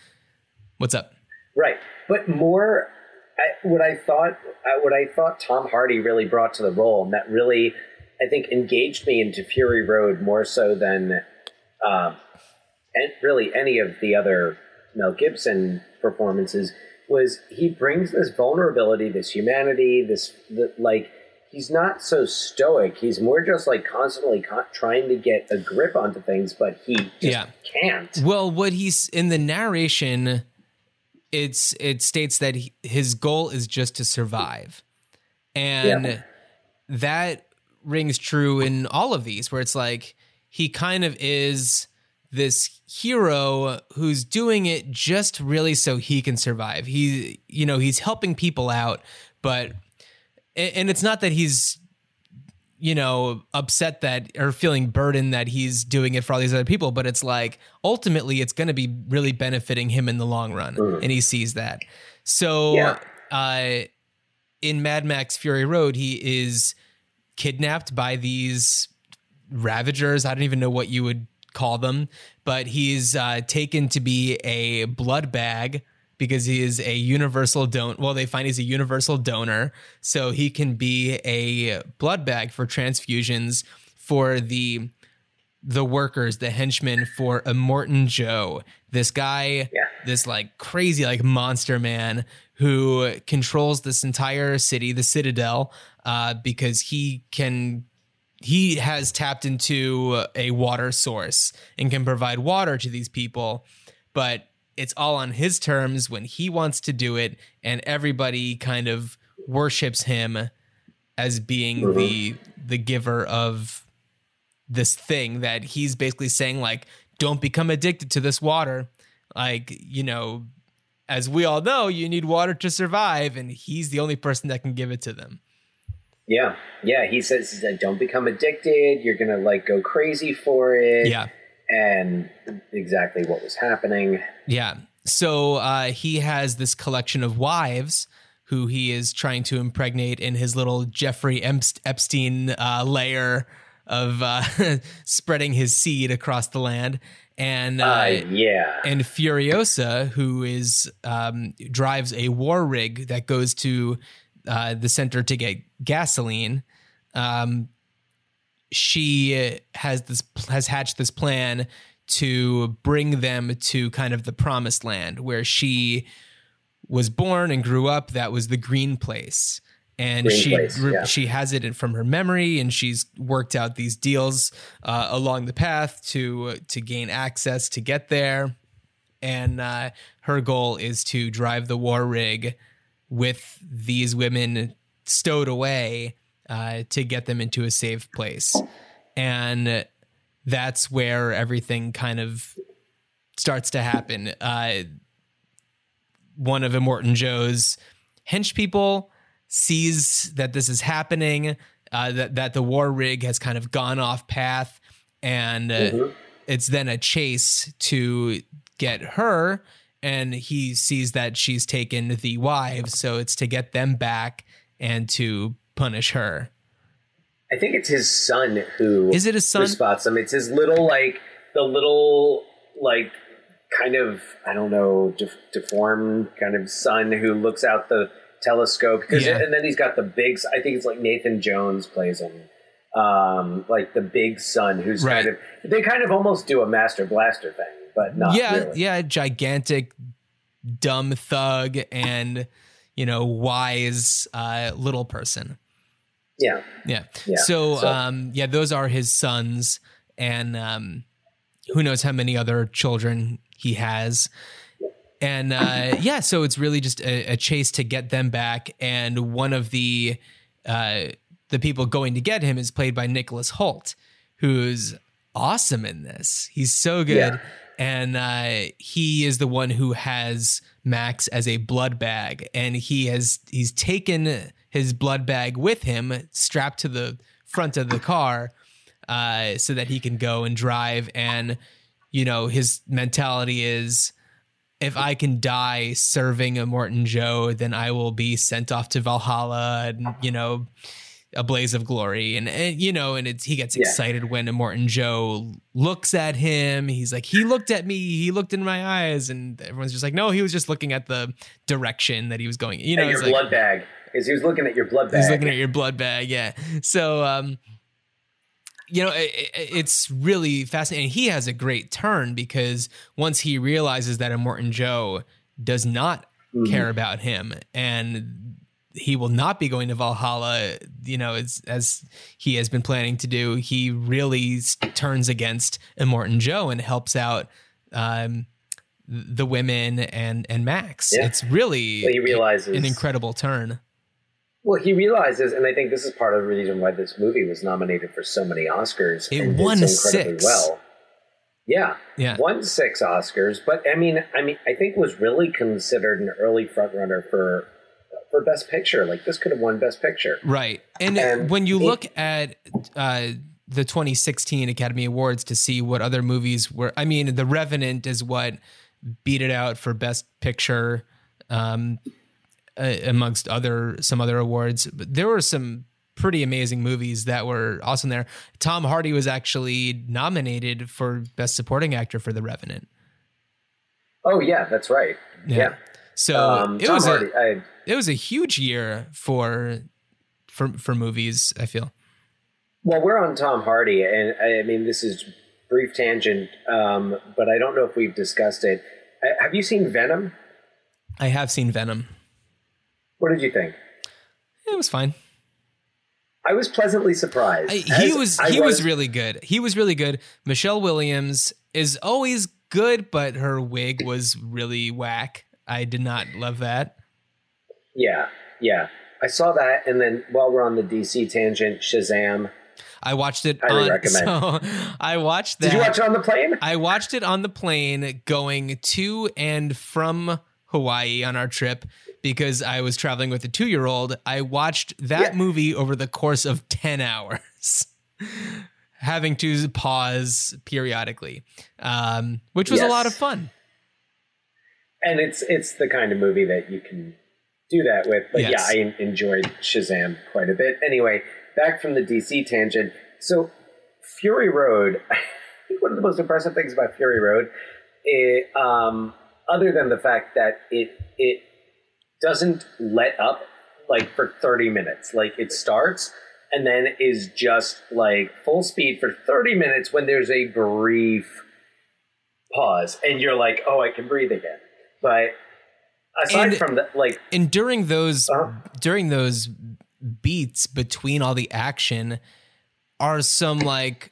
What's up? right. But more, I, what I thought, uh, what I thought Tom Hardy really brought to the role, and that really, I think, engaged me into Fury Road more so than, um, and really any of the other Mel Gibson performances, was he brings this vulnerability, this humanity, this the, like. He's not so stoic. He's more just like constantly con- trying to get a grip onto things, but he just Yeah. can't. Well, what he's in the narration, it's it states that he, his goal is just to survive, and Yeah. that rings true in all of these, where it's like he kind of is this hero who's doing it just really so he can survive. He, you know, he's helping people out, but and it's not that he's you know upset that or feeling burdened that he's doing it for all these other people but it's like ultimately it's going to be really benefiting him in the long run and he sees that so Yeah. uh in Mad Max Fury Road he is kidnapped by these ravagers i don't even know what you would call them but he's uh, taken to be a blood bag because he is a universal don well they find he's a universal donor so he can be a blood bag for transfusions for the the workers the henchmen for Immortan Joe this guy Yeah. this like crazy like monster man who controls this entire city the citadel uh, because he can he has tapped into a water source and can provide water to these people but it's all on his terms when he wants to do it and everybody kind of worships him as being the mm-hmm. the giver of this thing that he's basically saying like don't become addicted to this water. Like you know as we all know you need water to survive and he's the only person that can give it to them Yeah, yeah. He says that don't become addicted. You're gonna like go crazy for it. yeah and exactly what was happening. Yeah. So uh, he has this collection of wives who he is trying to impregnate in his little Jeffrey Epstein uh, layer of uh, spreading his seed across the land. And uh, Uh, yeah, and Furiosa, who is um, drives a war rig that goes to uh, the center to get gasoline. Um, she has this has hatched this plan to bring them to kind of the promised land where she was born and grew up. That was the green place. And Green she place, yeah. she has it from her memory, and she's worked out these deals uh, along the path to to gain access to get there. And uh, her goal is to drive the war rig with these women stowed away uh, to get them into a safe place. And that's where everything kind of starts to happen. Uh, one of Immortan Joe's hench people sees that this is happening, uh, that that the war rig has kind of gone off path, and uh, it's then a chase to get her. And he sees that she's taken the wives, so it's to get them back and to punish her. I think it's his son who Is it his son? spots him. It's his little like the little like kind of I don't know def- deformed kind of son who looks out the telescope because Yeah. and then he's got the big I think it's like Nathan Jones plays him um like the big son who's Right. kind of they kind of almost do a master blaster thing but not yeah, really. yeah, gigantic, dumb thug, and you know, wise uh, little person. yeah Yeah. Yeah, So, so- um, yeah, those are his sons, and um, who knows how many other children he has. And uh, yeah, so it's really just a, a chase to get them back. And one of the uh, the people going to get him is played by Nicholas Hoult, who's awesome in this. He's so good. Yeah. And uh, he is the one who has Max as a blood bag, and he has he's taken his blood bag with him, strapped to the front of the car, uh, so that he can go and drive. And you know, his mentality is if I can die serving Immortan Joe, then I will be sent off to Valhalla and, you know, a blaze of glory. And, and you know, and it's he gets Yeah. excited when Immortan Joe looks at him. He's like, he looked at me, he looked in my eyes, and everyone's just like, no, he was just looking at the direction that he was going. You know, and your like, blood bag is he was looking at your blood bag He's looking at your blood bag, yeah. So, um, you know, it, it- it's really fascinating. He has a great turn because once he realizes that Immortan Joe does not care about him and he will not be going to Valhalla, you know, as, as he has been planning to do, he really turns against Immortan Joe and helps out um, the women and, and Max. Yeah. It's really Well, he realizes- an incredible turn. Well, he realizes, and I think this is part of the reason why this movie was nominated for so many Oscars. It won so incredibly six. Well, yeah, Yeah. won six Oscars. But I mean, I mean, I think was really considered an early frontrunner for for Best Picture. Like this could have won Best Picture. Right. And, And when you it- look at uh, the 2016 Academy Awards to see what other movies were, I mean, The Revenant is what beat it out for Best Picture, um, uh, amongst other some other awards. But there were some pretty amazing movies that were awesome there. Tom Hardy was actually nominated for Best Supporting Actor for The Revenant. Oh yeah, that's right. Yeah, So Um, it Tom was Hardy. a I, it was a huge year for for for movies. I feel. well, we're on Tom Hardy, and I, I mean, this is brief tangent, um, but I don't know if we've discussed it. Uh, have you seen Venom? I have seen Venom. What did you think? It was fine. I was pleasantly surprised. I, he was I he was really good. He was really good. Michelle Williams is always good, but her wig was really whack. I did not love that. Yeah, yeah. I saw that, and then while we're on the DC tangent, Shazam. I watched it Highly on recommend. so I watched that. Did you watch it on the plane? I watched it on the plane going to and from Hawaii on our trip because I was traveling with a two year old. I watched that Yeah. movie over the course of 10 hours, having to pause periodically, um, which was a lot of fun. And it's it's the kind of movie that you can do that with. But Yes. yeah, I enjoyed Shazam quite a bit. Anyway, back from the DC tangent. So Fury Road. I think one of the most impressive things about Fury Road, it, um, other than the fact that it it doesn't let up like for 30 minutes. Like it starts and then is just like full speed for 30 minutes when there's a brief pause and you're like, oh, I can breathe again. But aside And- from that, like, and during those Uh-huh. during those beats between all the action are some like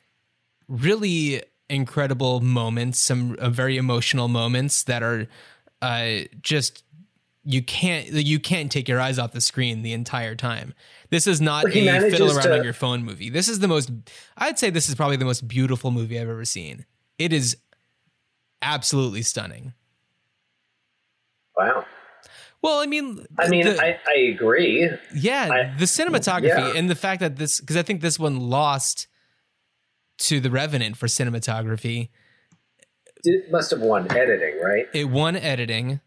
really incredible moments some uh, very emotional moments that are uh just you can't you can't take your eyes off the screen the entire time this is not a fiddle around to- on your phone movie this is the most i'd say this is probably the most beautiful movie i've ever seen it is absolutely stunning wow. Well i mean I mean, the- I, I agree. Yeah, I- the cinematography yeah. and the fact that this because I think this one lost to The Revenant for cinematography. It must have won editing, right? It won editing.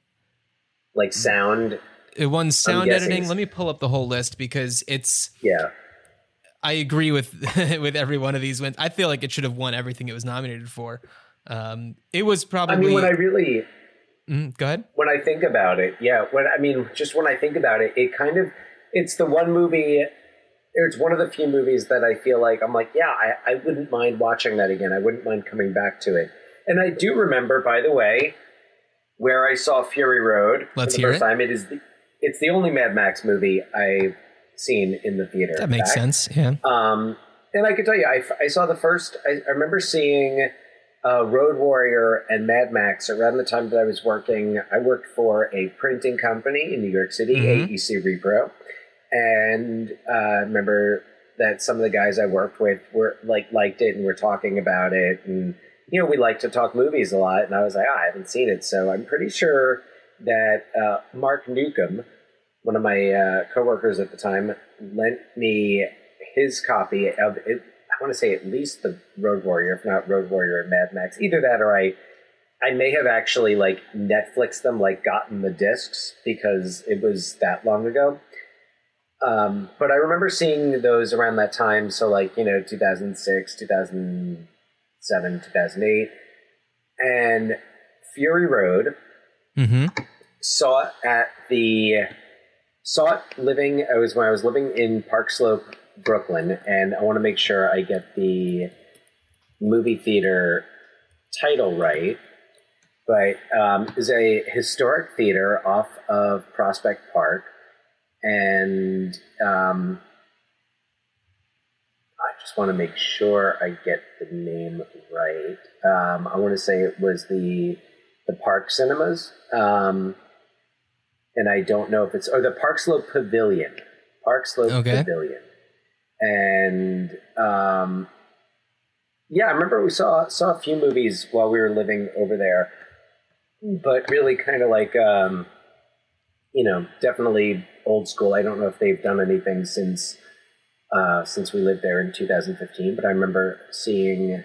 Like sound. It won sound editing. Let me pull up the whole list because it's. Yeah. I agree with with every one of these wins. I feel like it should have won everything it was nominated for. Um, it was probably. I mean, when I really, Mm, go ahead. when I think about it, yeah, when I mean, just when I think about it, it kind of, it's the one movie, it's one of the few movies that I feel like I'm like, yeah, I, I wouldn't mind watching that again. I wouldn't mind coming back to it. And I do remember, by the way, where I saw Fury Road Let's for the hear first it. time. It is, the, it's the only Mad Max movie I've seen in the theater. That makes fact. sense. Yeah. Um, and I can tell you, I, I saw the first. I, I remember seeing uh, Road Warrior and Mad Max around the time that I was working. I worked for a printing company in New York City, Mhm. AEC Repro, and uh, I remember that some of the guys I worked with were like liked it and were talking about it, and you know we like to talk movies a lot. And I was like, "Ah, I haven't seen it, so I'm pretty sure that uh, Mark Newcomb one of my uh, coworkers at the time lent me his copy of it. I want to say at least the Road Warrior, if not Road Warrior and Mad Max. Either that or I, I may have actually like Netflix them, like gotten the discs because it was that long ago. Um, but I remember seeing those around that time. So like you know, 2006, 2007, 2008, and Fury Road Mm-hmm. saw it at the saw it living I was when I was living in Park Slope, Brooklyn, and I want to make sure I get the movie theater title right. But um, is a historic theater off of Prospect Park, and um, I just want to make sure I get the name right. Um, I want to say it was the the Park Cinemas, um, and I don't know if it's or the Park Slope Pavilion, Park Slope Okay. Pavilion, and um, yeah, I remember we saw saw a few movies while we were living over there, but really kind of like um, you know definitely old school. I don't know if they've done anything since uh, since we lived there in 2015, but I remember seeing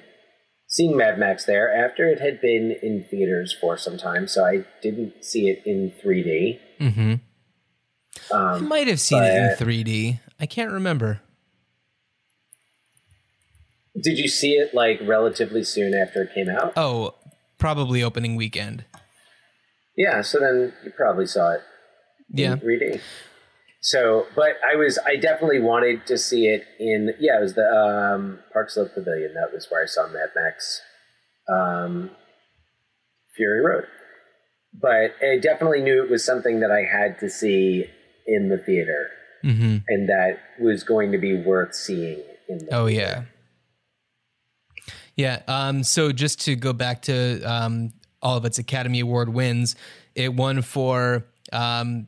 seeing Mad Max there after it had been in theaters for some time, so I didn't see it in 3D. Mm-hmm. I Um, might have seen it in 3D. I can't remember. Did you see it like relatively soon after it came out? Oh, probably opening weekend. Yeah, so then you probably saw it Yeah. 3D. So, but I was, I definitely wanted to see it in, yeah, it was the um, Park Slope Pavilion. That was where I saw Mad Max um, Fury Road. But I definitely knew it was something that I had to see in the theater Mm-hmm. and that was going to be worth seeing in the Oh theater. yeah. Yeah. Um, so just to go back to um, all of its Academy Award wins, it won for um,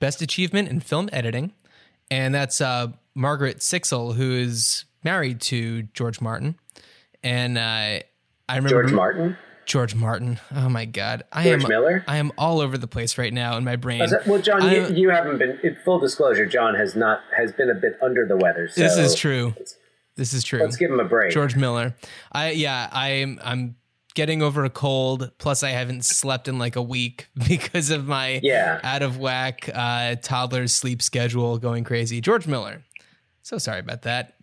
Best Achievement in Film Editing, and that's uh, Margaret Sixel, who is married to George Martin. And uh, I remember George Martin? George Martin. Oh my God, I George am Miller? I am all over the place right now in my brain. Well, Jon, you, I- you haven't been. In full disclosure, Jon has not has been a bit under the weather. So this is true. This is true. Let's give him a break. George Miller. I yeah, I'm I'm getting over a cold. Plus, I haven't slept in like a week because of my Yeah. out of whack uh, toddler's sleep schedule going crazy. George Miller. So sorry about that,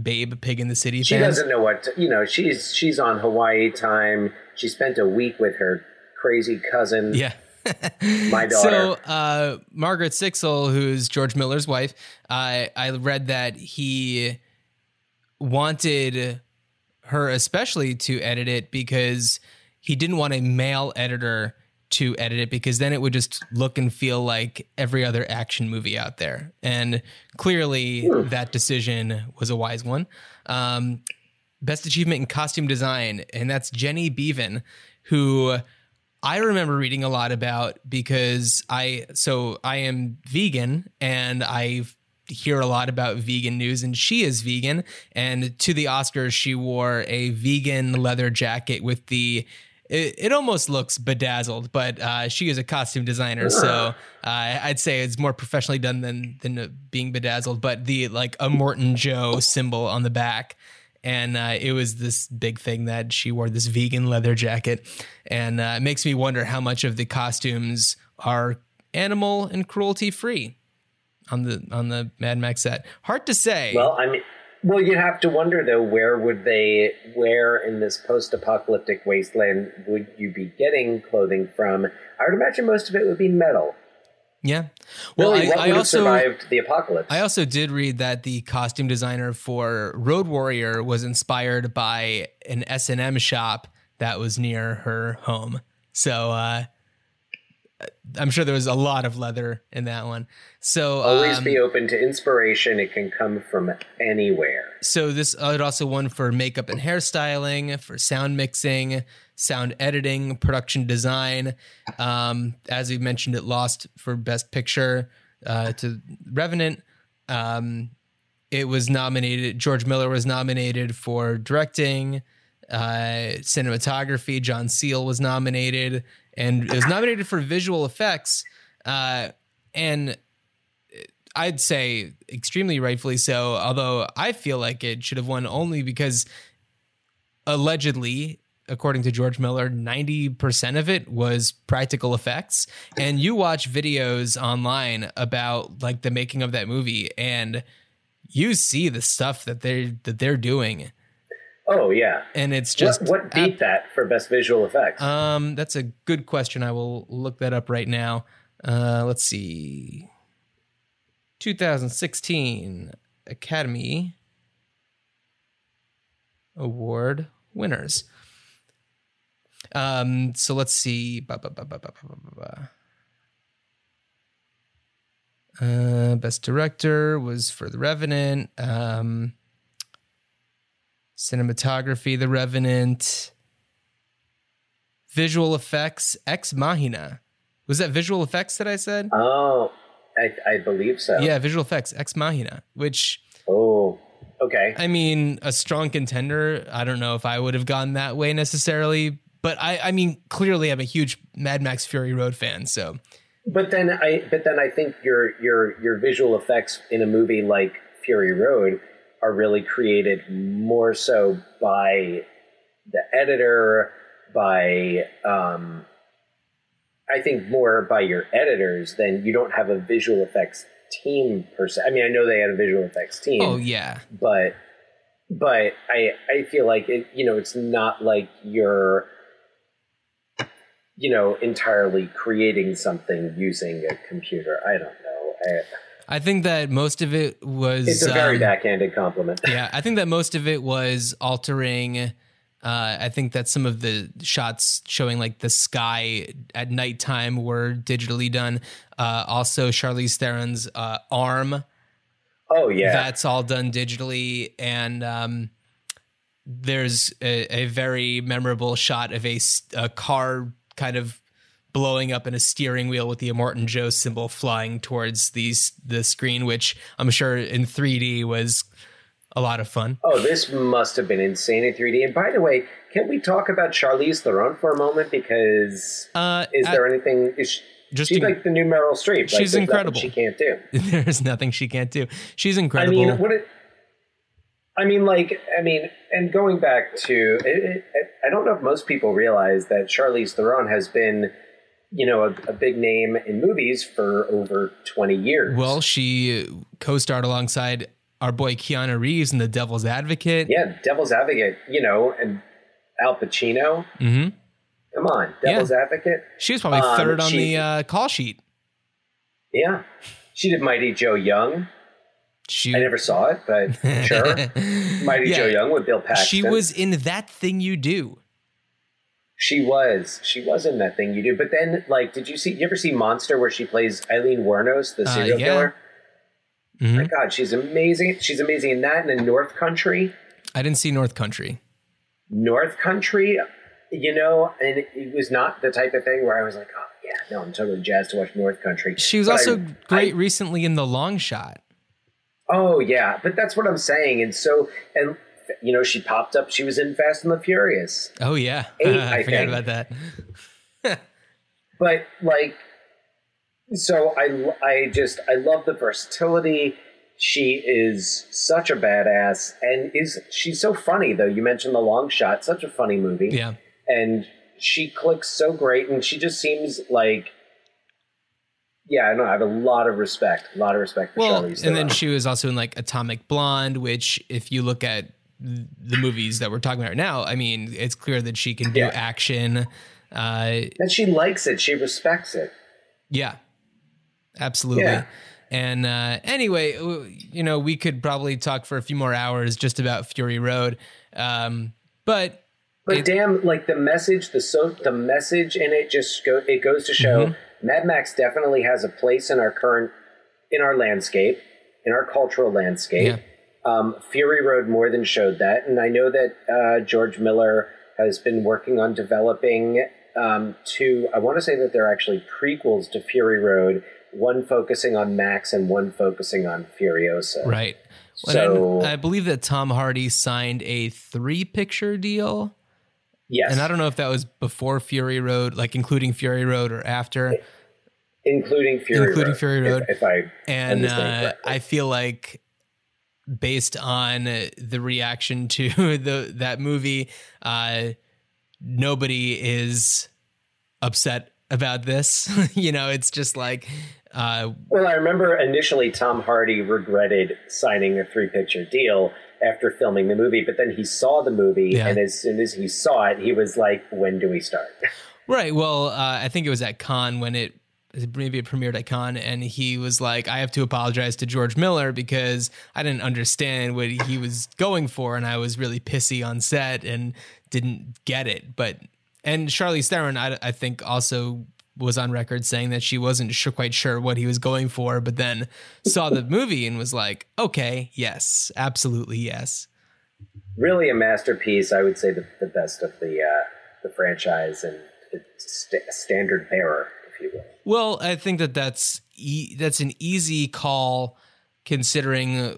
babe. Pig in the City. She fans. doesn't know what to, you know. She's she's on Hawaii time. She spent a week with her crazy cousin. Yeah. My daughter. So, uh, Margaret Sixel, who's George Miller's wife, I I read that he wanted her especially to edit it because he didn't want a male editor to edit it because then it would just look and feel like every other action movie out there. And clearly, that decision was a wise one. Um, best achievement in costume design, and that's Jenny Beavan, who I remember reading a lot about because I so I am vegan and I hear a lot about vegan news and she is vegan. And to the Oscars she wore a vegan leather jacket with the it, it almost looks bedazzled, but uh, she is a costume designer, so uh, I'd say it's more professionally done than than being bedazzled. But the like Immortan Joe symbol on the back, and uh, it was this big thing that she wore this vegan leather jacket, and uh, it makes me wonder how much of the costumes are animal and cruelty free on the on the Mad Max set. Hard to say. Well, I mean, well, you have to wonder though, where would they, where in this post-apocalyptic wasteland would you be getting clothing from? I would imagine most of it would be metal. yeah. Well, Really, I, what I also survived the apocalypse? I also did read that the costume designer for Road Warrior was inspired by an S and M shop that was near her home. So uh, I'm sure there was a lot of leather in that one. So Always um, be open to inspiration. It can come from anywhere. so this uh, it also won for makeup and hairstyling, for sound mixing, sound editing, production design. Um, as we mentioned, it lost for best picture uh, to Revenant. Um, it was nominated. George Miller was nominated for directing, uh, cinematography. John Seale was nominated, and it was nominated for visual effects. Uh, and I'd say extremely rightfully so. Although I feel like it should have won only because allegedly, according to George Miller, 90% of it was practical effects. And you watch videos online about like the making of that movie and you see the stuff that they're that they're doing. Oh yeah. And it's just what, what beat that for best visual effects? um, that's a good question. I will look that up right now. Uh, let's see. 2016 Academy Award winners. Um, so let's see. Uh, best director was for The Revenant. Um, cinematography, The Revenant. Visual effects, Ex Machina. Was that visual effects that I said? oh, I, I believe so. Yeah, visual effects, Ex Machina, which Oh, okay. I mean, a strong contender. I don't know if I would have gone that way necessarily, but I, I mean, clearly I'm a huge Mad Max Fury Road fan, so But then I, but then I think your your your visual effects in a movie like Fury Road are really created more so by the editor, by um, I think more by your editors than you don't have a visual effects team per se. I mean, I know they had a visual effects team. oh yeah, but but I I feel like it you know it's not like you're you know entirely creating something using a computer. I don't know. I, I think that most of it was it's a very um, backhanded compliment. yeah, I think that most of it was altering. Uh, I think that some of the shots showing like the sky at nighttime were digitally done. Uh, also, Charlize Theron's uh, arm Oh yeah, that's all done digitally and um, there's a, a very memorable shot of a car kind of blowing up in a steering wheel with the Immortan Joe symbol flying towards these the screen which I'm sure in 3D was a lot of fun. Oh, this must have been insane in 3D. And by the way, can we talk about Charlize Theron for a moment? Because Uh, is I- there anything? Is she, Just she's in- like the new Meryl Streep. She's incredible. She can't do. there's nothing she can't do. She's incredible. I mean, what it, I mean, like, I mean, and going back to, it, it, I don't know if most people realize that Charlize Theron has been, you know, a, a big name in movies for over 20 years. well, she co-starred alongside our boy Keanu Reeves in The Devil's Advocate. yeah, Devil's Advocate, you know, and Al Pacino. Mm-hmm. Come on, Devil's Advocate. She was probably Um, third on she- the uh, call sheet. Yeah, she did Mighty Joe Young. She I never saw it, but sure. Mighty Yeah. Joe Young with Bill Paxton. She was in that thing you do. She was. She was in that thing you do. But then, like, did you see? You ever see Monster, where she plays Eileen Wuornos, the Uh, serial yeah. killer? Mhm. My God, she's amazing. She's amazing in that. And in North Country, I didn't see North Country. North Country, you know, and it was not the type of thing where I was like, oh yeah, no, I'm totally jazzed to watch North Country. She was But also I- great I- recently in The Long Shot. oh yeah, but that's what I'm saying. And so, and you know, she popped up. She was in Fast and the Furious. Oh yeah, Eight, I, I forgot think. about that. but like so i i just i love the versatility she is such a badass and is she's so funny though you mentioned the long shot such a funny movie Yeah, and she clicks so great and she just seems like yeah i know i have a lot of respect a lot of respect for well, Charlize and then she was also in like Atomic Blonde, which if you look at the movies that we're talking about right now, I mean, it's clear that she can do Yeah. action. Uh, and she likes it she respects it Yeah, absolutely. Yeah. And uh, anyway, you know, we could probably talk for a few more hours just about Fury Road, um, but But It- damn, like the message, the so the message in it just go. It goes to show Mm-hmm. Mad Max definitely has a place in our current, in our landscape, in our cultural landscape. Um, Fury Road more than showed that, and I know that uh, George Miller has been working on developing um, two. I want to say that they're actually prequels to Fury Road. One focusing on Max and one focusing on Furiosa. right. So- I, I believe that Tom Hardy signed a three-picture deal, Yes. and I don't know if that was before Fury Road, like including Fury Road or after. including Fury Including Road, Fury Road. If, I and uh. I feel like based on the reaction to the that movie, uh, nobody is upset about this. you know, it's just like, uh, Well, I remember initially Tom Hardy regretted signing a three picture deal after filming the movie, but then he saw the movie, Yeah. and as soon as he saw it, he was like, "When do we start?" right. Well, uh, I think it was at Cannes when it maybe it premiered Cannes, and he was like, "I have to apologize to George Miller because I didn't understand what he was going for, and I was really pissy on set and didn't get it." But and Charlize Theron, I, I think, also was on record saying that she wasn't sure, quite sure what he was going for, but then saw the movie and was like, "Okay, yes, absolutely, yes." really, a masterpiece. I would say the, the best of the uh, the franchise and st- standard bearer, will. Well, I think that that's e- that's an easy call, considering uh,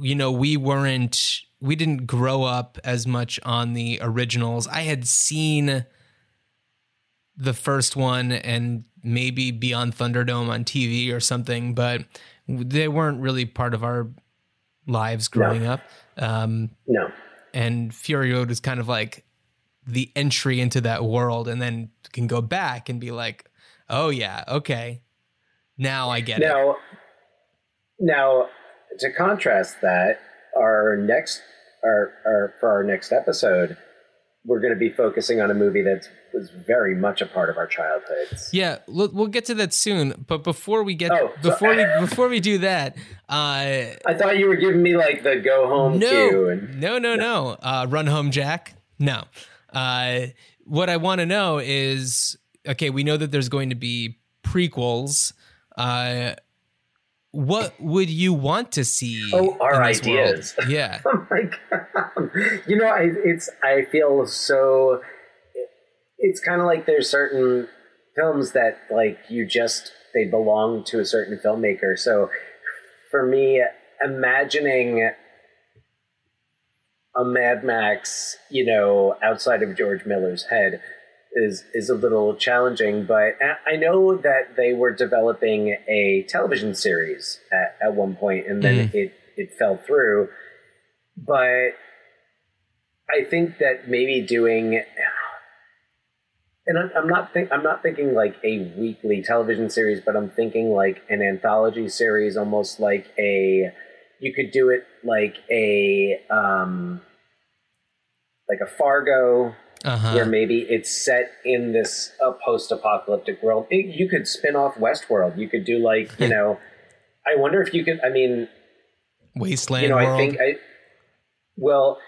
you know we weren't we didn't grow up as much on the originals. I had seen the first one and maybe Beyond Thunderdome on TV or something, but they weren't really part of our lives growing up. Um, No, and Fury Road is kind of like the entry into that world, and then can go back and be like, "Oh yeah, okay, now I get it." Now, now to contrast that, our next, our, our for our next episode, we're going to be focusing on a movie that was very much a part of our childhoods. Yeah, we'll, we'll get to that soon. But before we get Oh, so- before we before we do that, uh, I thought you were giving me like the go home cue, no, and no, no, no, uh, run home, Jack. No. Uh, what I want to know is, okay, we know that there's going to be prequels. Uh, what would you want to see? Oh, our this world? ideas. Yeah. oh my god, you know, I, it's I feel so. It's kind of like there's certain films that like you just they belong to a certain filmmaker. So for me, imagining a Mad Max, you know, outside of George Miller's head is is a little challenging. But I- know that they were developing a television series at, at one point, and then it it fell through. But I think that maybe doing. And I'm- I'm not think I'm not thinking like a weekly television series, but I'm thinking like an anthology series, almost like a. You could do it like a um, like a Fargo Uh-huh. where maybe it's set in this uh, post-apocalyptic world. It, you could spin off Westworld. You could do like you know. I wonder if you could. I mean, Wasteland you know, world. I think I. Well,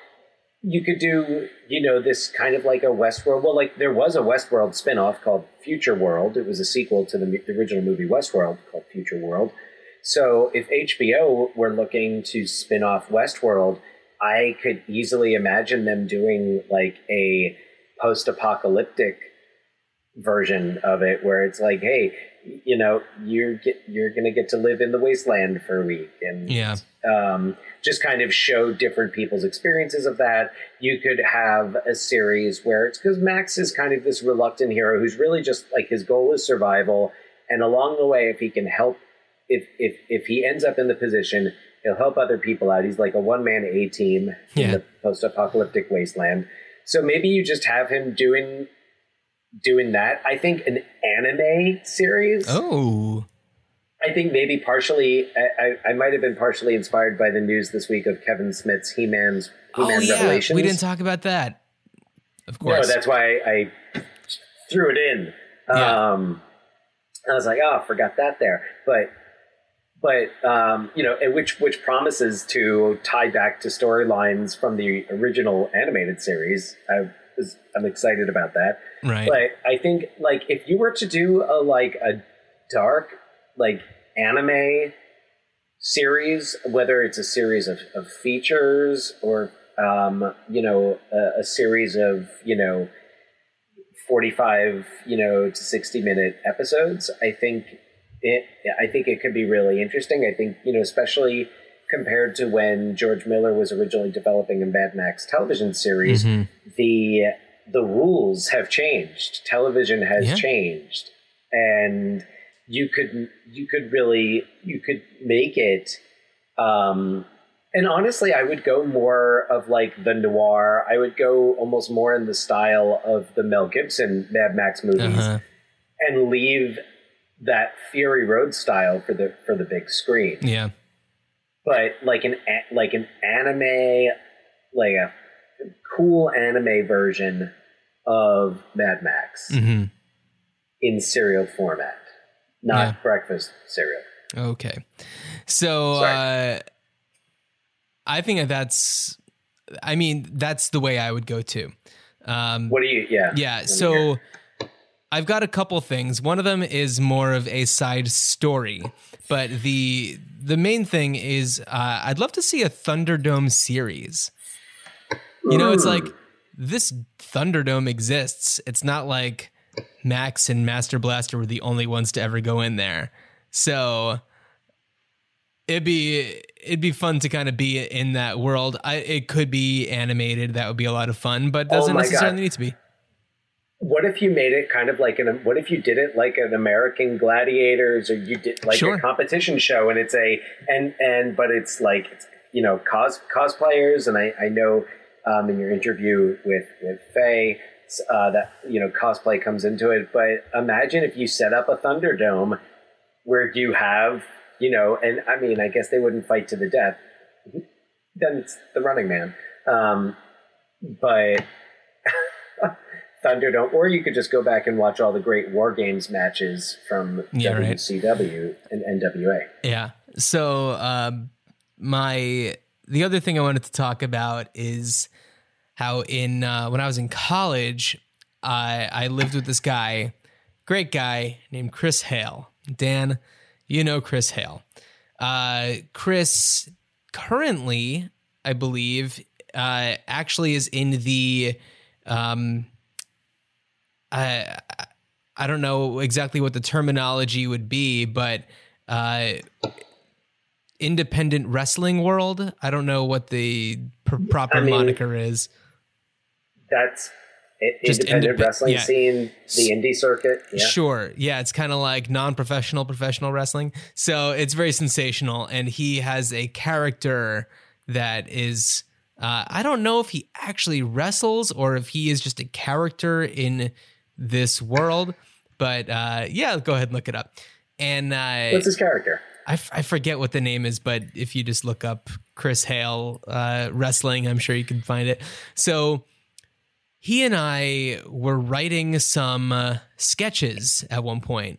you could do you know this kind of like a Westworld. Well, like there was a Westworld spin-off called Future World. It was a sequel to the, the original movie Westworld called Future World. So if HBO were looking to spin off Westworld, I could easily imagine them doing like a post-apocalyptic version of it where it's like, hey, you know, you're get, you're gonna get to live in the wasteland for a week, and Yeah. um, just kind of show different people's experiences of that. You could have a series where it's because Max is kind of this reluctant hero who's really just like his goal is survival, and along the way, if he can help, if if if he ends up in the position, he'll help other people out. He's like a one man A team in the post apocalyptic wasteland. So maybe you just have him doing doing that. I think an anime series. Oh. I think maybe partially, I, I, I might have been partially inspired by the news this week of Kevin Smith's He Man's He Oh yeah. Revelations. We didn't talk about that. Of course. No, that's why I threw it in. Yeah. Um, I was like, oh, forgot that there. But, but um, you know, and which which promises to tie back to storylines from the original animated series. I was, I'm excited about that. right. But I think like if you were to do a like a dark like anime series, whether it's a series of, of features or um, you know a, a series of you know forty five you know to sixty minute episodes, I think it I think it could be really interesting. I think you know especially compared to when George Miller was originally developing a Mad Max television series, Mhm. the the rules have changed. Television has Yeah. changed, and you could you could really you could make it. Um, and honestly, I would go more of like the noir. I would go almost more in the style of the Mel Gibson Mad Max movies, Uh-huh. and leave that Fury Road style for the for the big screen Yeah. but like an like an anime like a cool anime version of Mad Max hmm in serial format not Yeah. breakfast cereal Okay. So uh I think that that's I mean, that's the way I would go too. Um what do you yeah Yeah, so. I've got a couple things. One of them is more of a side story, but the the main thing is uh, I'd love to see a Thunderdome series. You know, it's like this Thunderdome exists. It's not like Max and Master Blaster were the only ones to ever go in there. So it'd be it'd be fun to kind of be in that world. I, it could be animated. That would be a lot of fun, but doesn't Oh necessarily God. need to be. What if you made it kind of like an what if you did it like an American Gladiators or you did like Sure. a competition show and it's a and and but it's like it's, you know cos cosplayers and I I know um, in your interview with with Faye uh, that you know cosplay comes into it but imagine if you set up a Thunderdome where you have you know and I mean I guess they wouldn't fight to the death then it's the Running Man um, but Thunderdome, or you could just go back and watch all the great War Games matches from Yeah, right. WCW and NWA. Yeah. So um, my the other thing I wanted to talk about is how in uh, when I was in college, I I lived with this guy, great guy named Chris Hale. Dan, you know Chris Hale. Uh, Chris currently, I believe, uh, actually is in the um, I I don't know exactly what the terminology would be, but uh, independent wrestling world. I don't know what the pr- proper I mean, moniker is. That's i- Just independent indep- wrestling yeah. scene, the indie circuit. Yeah. Sure. Yeah, it's kind of like non-professional professional wrestling. So it's very sensational and he has a character that is uh, I don't know if he actually wrestles or if he is just a character in this world, but uh, yeah, go ahead and look it up. And uh, What's his character? I, f- I forget what the name is, but if you just look up Chris Hale uh, wrestling, I'm sure you can find it. So he and I were writing some uh, sketches at one point,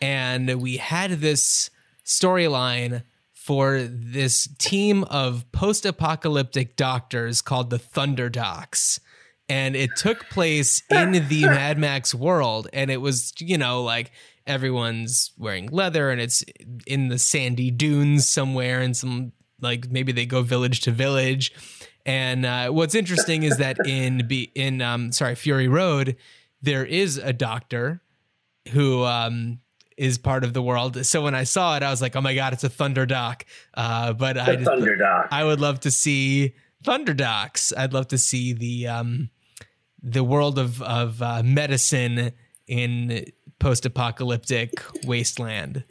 and we had this storyline for this team of post-apocalyptic doctors called the Thunder Docs. And it took place in the Mad Max world, and it was, you know, like everyone's wearing leather, and it's in the sandy dunes somewhere, and some like maybe they go village to village. And uh, what's interesting is that in be in um sorry Fury Road, there is a doctor who um is part of the world. So when I saw it, I was like, oh my god, it's a Thunder Doc. Uh, but I The Thunder Doc. I would love to see Thunder Docs. I'd love to see the um the world of of uh, medicine in post-apocalyptic wasteland.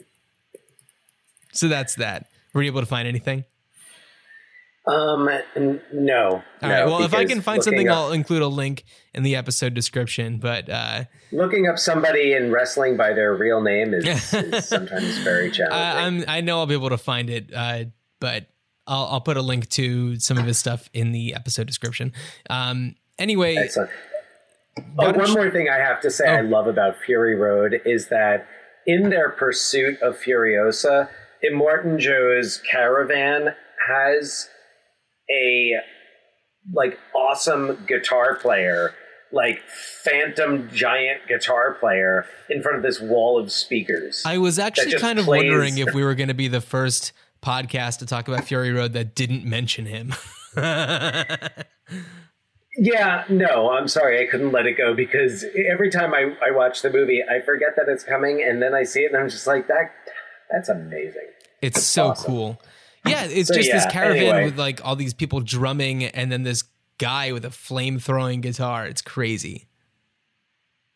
So that's that. Were you able to find anything? Um, n- no. All right. no, Well, if I can find something, up- I'll include a link in the episode description. But uh, looking up somebody in wrestling by their real name is, is sometimes very challenging. I, I'm I know I'll be able to find it. Uh, but I'll I'll put a link to some of his stuff in the episode description. Um. Anyway, Excellent. Oh, one more thing I have to say I Oh. love about Fury Road is that in their pursuit of Furiosa, Immortan Joe's caravan has a like awesome guitar player, like phantom giant guitar player in front of this wall of speakers. I was actually kind of plays- wondering if we were going to be the first podcast to talk about Fury Road that didn't mention him. Yeah, no, I'm sorry, I couldn't let it go because every time I, I watch the movie, I forget that it's coming, and then I see it, and I'm just like, that that's amazing. It's so awesome. cool. Yeah, it's So, just this caravan anyway. with like all these people drumming and then this guy with a flame throwing guitar. It's crazy.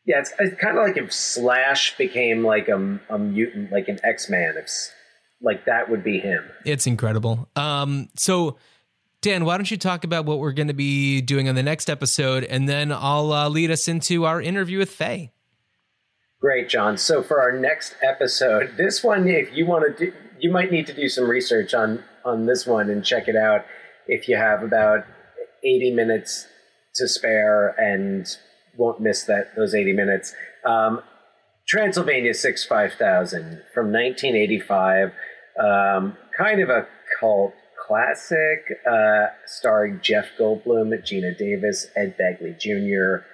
Yeah, it's, it's kind of like if Slash became like a, a mutant, like an X Man. If like that would be him. It's incredible. Um, so Dan, why don't you talk about what we're going to be doing on the next episode, and then I'll uh, lead us into our interview with Faye. Great, Jon. So for our next episode, this one, if you want to do, you might need to do some research on on this one and check it out. If you have about eighty minutes to spare and won't miss that those eighty minutes, um, Transylvania Six Five Thousand from nineteen eighty five, um, kind of a cult classic, uh, starring Jeff Goldblum, Geena Davis, Ed Begley Jr.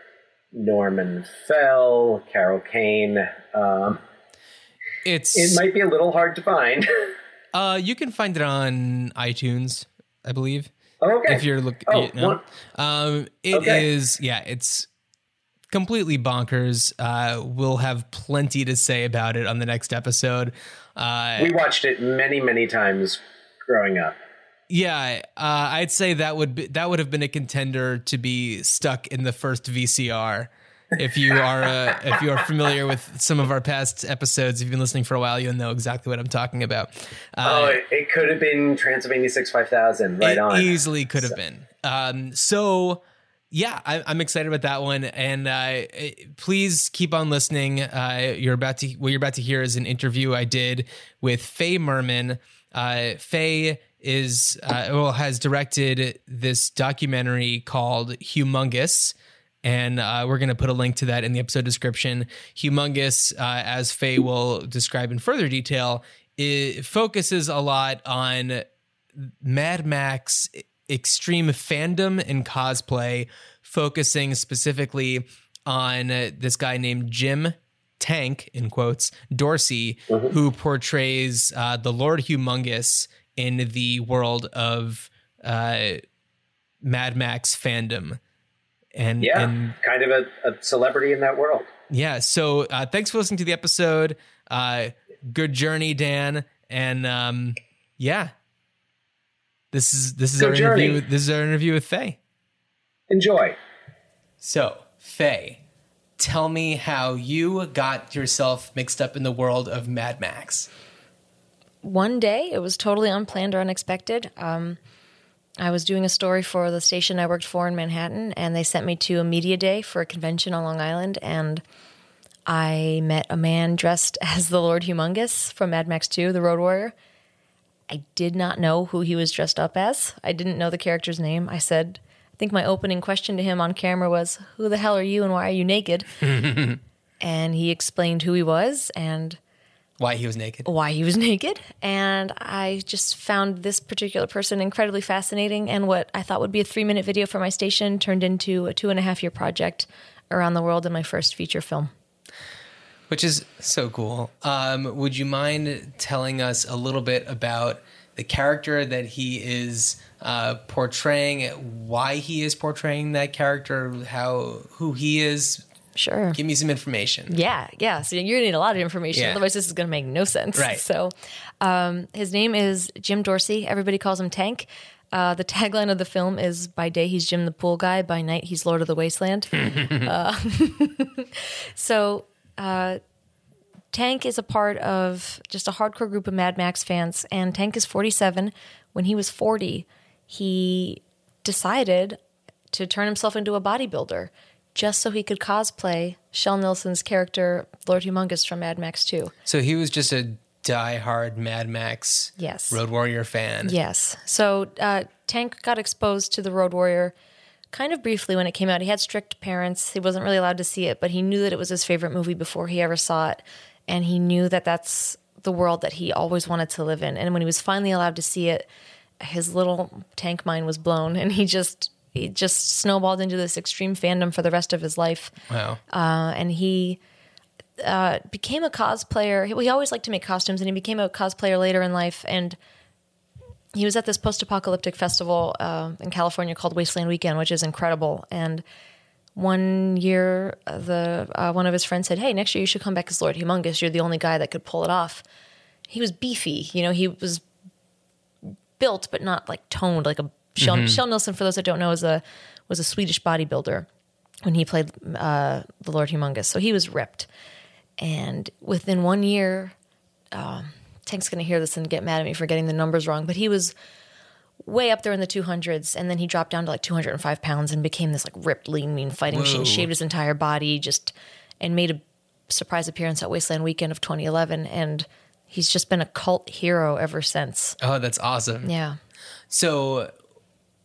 Norman Fell, Carol Kane. Um, It's it might be a little hard to find. uh, you can find it on iTunes, I believe. okay. if you're looking Oh, you know. um it is Okay. yeah it's completely bonkers uh we'll have plenty to say about it on the next episode uh we watched it many, many times growing up. Yeah uh i'd say that would be that would have been a contender to be stuck in the first vcr if you are uh, if you are familiar with some of our past episodes if you've been listening for a while you'll know exactly what i'm talking about uh, oh, it, it could have been Transylvania Six Five Thousand, right it on. easily could have been. Um, so yeah, I, I'm excited about that one, and uh, please keep on listening. Uh, you're about to what you're about to hear is an interview I did with Faye Murman. Uh, Faye is uh, well has directed this documentary called Humungus. And uh, we're going to put a link to that in the episode description. Humungus, uh, as Faye will describe in further detail, it focuses a lot on Mad Max extreme fandom and cosplay, focusing specifically on uh, this guy named Jim Tank, in quotes, Dorsey, who portrays uh, the Lord Humungus in the world of uh, Mad Max fandom. And, yeah, and kind of a, a celebrity in that world. yeah. So uh, thanks for listening to the episode. Uh, good journey, Dan. And um, yeah, this is this is Good our journey. interview. This is our interview with Faye. Enjoy. So Faye, tell me how you got yourself mixed up in the world of Mad Max. One day it was totally unplanned or unexpected. Um, i was doing a story for the station i worked for in manhattan and they sent me to a media day for a convention on long island and i met a man dressed as the lord humungus from mad max 2 the road warrior. I did not know who he was dressed up as. I didn't know the character's name. I said I think my opening question to him on camera was, "Who the hell are you, and why are you naked?" and he explained who he was and Why he was naked? why he was naked. And I just found this particular person incredibly fascinating. And what I thought would be a three minute video for my station turned into a two and a half year project around the world in my first feature film. which is so cool. Um, would you mind telling us a little bit about the character that he is uh, portraying, why he is portraying that character, how who he is? Sure. Give me some information. Yeah, yeah. So you're gonna need a lot of information. Yeah. Otherwise, this is gonna make no sense. Right. So, um, his name is Jim Dorsey. Everybody calls him Tank. Uh, the tagline of the film is "By day he's Jim the pool guy. By night he's Lord of the Wasteland." uh, so, uh, Tank is a part of just a hardcore group of Mad Max fans, and Tank is 47. When he was 40, he decided to turn himself into a bodybuilder just so he could cosplay Kjell Nilsson's character, Lord Humungus from Mad Max 2. So he was just a die-hard Mad Max Yes. Road Warrior fan. Yes. So uh, Tank got exposed to the Road Warrior kind of briefly when it came out. He had strict parents. He wasn't really allowed to see it, but he knew that it was his favorite movie before he ever saw it. And he knew that that's the world that he always wanted to live in. And when he was finally allowed to see it, his little tank mind was blown and he just he just snowballed into this extreme fandom for the rest of his life. Wow. Uh, and he uh, became a cosplayer. He, he always liked to make costumes, and he became a cosplayer later in life. And he was at this post-apocalyptic festival uh, in California called Wasteland Weekend, which is incredible. And one year, the uh, one of his friends said, "Hey, next year you should come back as Lord Humungus. You're the only guy that could pull it off." He was beefy, you know. He was built, but not like toned, like a Kjell, Kjell Nilsson. For those that don't know, is a was a Swedish bodybuilder when he played uh, the Lord Humungus. So he was ripped, and within one year, um, Tank's going to hear this and get mad at me for getting the numbers wrong, but he was way up there in the 200s, and then he dropped down to like 205 pounds and became this like ripped, lean, mean fighting machine. Shaved his entire body, just and made a surprise appearance at Wasteland Weekend of 2011, and he's just been a cult hero ever since. Oh, that's awesome. Yeah. So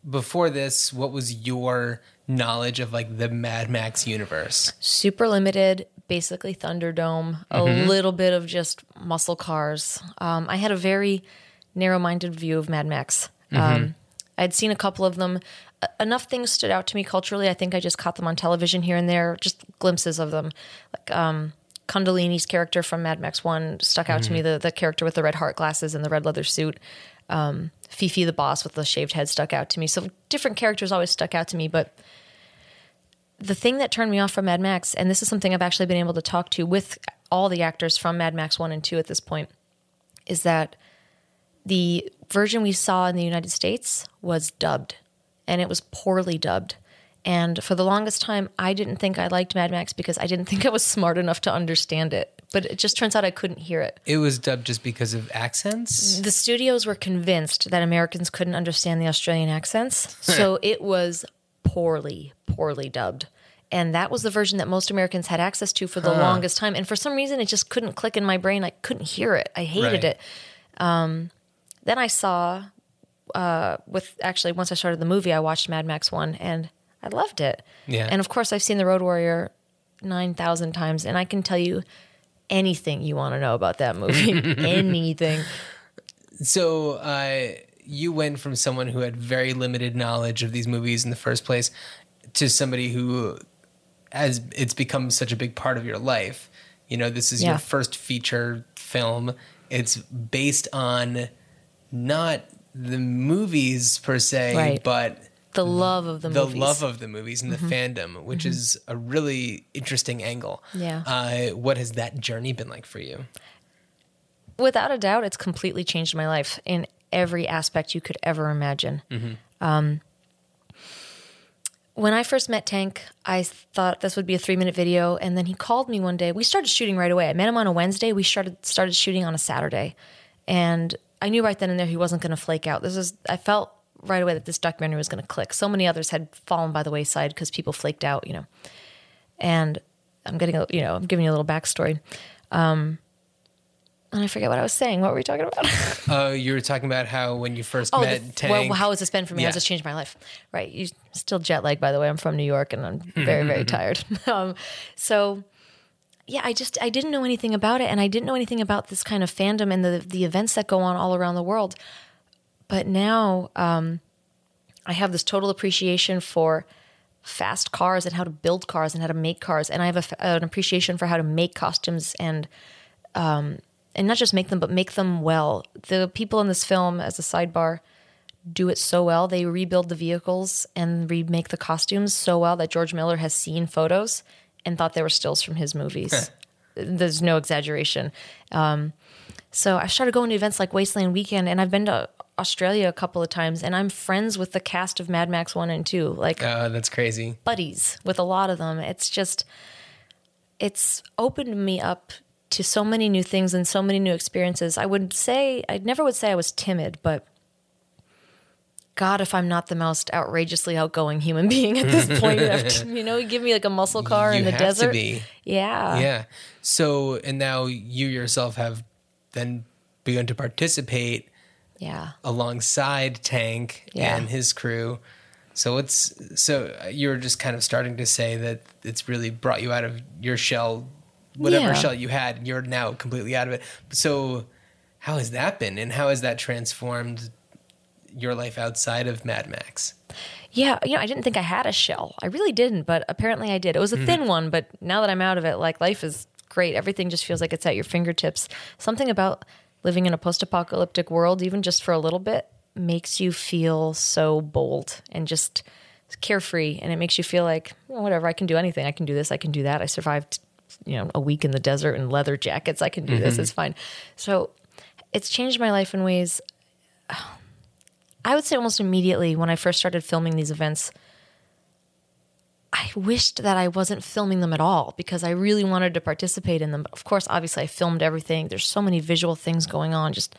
before this, what was your knowledge of like the Mad Max universe? super limited, basically Thunderdome, a little bit of just muscle cars. Um, I had a very narrow minded view of Mad Max. Um, I'd seen a couple of them. Enough things stood out to me culturally. I think I just caught them on television here and there, just glimpses of them. Like um, Kundalini's character from Mad Max 1 stuck out to me, the, the character with the red heart glasses and the red leather suit. Um, Fifi the boss with the shaved head stuck out to me. So different characters always stuck out to me, but the thing that turned me off from Mad Max, and this is something I've actually been able to talk to with all the actors from Mad Max 1 and 2 at this point, is that the version we saw in the United States was dubbed, and it was poorly dubbed. And for the longest time, I didn't think I liked Mad Max because I didn't think I was smart enough to understand it. But it just turns out I couldn't hear it. It was dubbed just because of accents. The studios were convinced that Americans couldn't understand the Australian accents, so it was poorly, poorly dubbed. And that was the version that most Americans had access to for the longest time. And for some reason, it just couldn't click in my brain. I couldn't hear it. I hated Right. it. Um, then I saw, uh, with actually, once I started the movie, I watched Mad Max 1 and I loved it. Yeah. And of course, I've seen The Road Warrior 9,000 times, and I can tell you anything you want to know about that movie. anything. So uh, you went from someone who had very limited knowledge of these movies in the first place to somebody who has it's become such a big part of your life. You know, this is Yeah. your first feature film. It's based on not the movies per se, Right. but The love of the, the movies. Mm-hmm. love of the movies and the fandom, which is a really interesting angle. Yeah. Uh, what has that journey been like for you? without a doubt, it's completely changed my life in every aspect you could ever imagine. Um, when I first met Tank, I thought this would be a three minute video, and then he called me one day. We started shooting right away. I met him on a Wednesday. We started started shooting on a Saturday, and I knew right then and there he wasn't going to flake out. This is I felt right away that this documentary was going to click. So many others had fallen by the wayside because people flaked out, you know. And I'm getting a you know I'm giving you a little backstory Um, And I forget what I was saying. What were we talking about? Oh, you were talking about how when you first Oh, met the, Tank. well, how has this been for me? How has this changed my life? Right. You still jet lag, by the way. I'm from New York and I'm very, very tired. Um, so, yeah, I just I didn't know anything about it, and I didn't know anything about this kind of fandom and the the events that go on all around the world. But now, um, I have this total appreciation for fast cars and how to build cars and how to make cars, and I have a an appreciation for how to make costumes and and not just make them, but make them well. The people in this film, as a sidebar, do it so well. They rebuild the vehicles and remake the costumes so well that George Miller has seen photos and thought they were stills from his movies. There's no exaggeration. Um, so I started going to events like Wasteland Weekend, and I've been to Australia a couple of times, and I'm friends with the cast of Mad Max 1 and 2. Like, Oh, that's crazy. buddies with a lot of them. It's just, it's opened me up to so many new things and so many new experiences. I would say, I never would say I was timid, but God, if I'm not the most outrageously outgoing human being at this point, after, you know, give me like a muscle car you in the desert. to be. Yeah. Yeah. So, and now you yourself have then begun to participate Yeah. alongside Tank Yeah. and his crew. So it's so you're just kind of starting to say that it's really brought you out of your shell, whatever Yeah. shell you had. You're now completely out of it. So how has that been, and how has that transformed your life outside of Mad Max? Yeah, you know, I didn't think I had a shell. I really didn't, but apparently I did. It was a mm-hmm. thin one, but now that I'm out of it, like life is great. Everything just feels like it's at your fingertips. Something about living in a post-apocalyptic world, even just for a little bit, makes you feel so bold and just carefree, and it makes you feel like "Well, whatever. I can do anything. I can do this. I can do that. I survived, you know, a week in the desert in leather jackets. I can do this. Mm-hmm. It's fine. So it's changed my life in ways I would say almost immediately when I first started filming these events, I wished that I wasn't filming them at all because I really wanted to participate in them. But of course, obviously, I filmed everything. There's so many visual things going on, just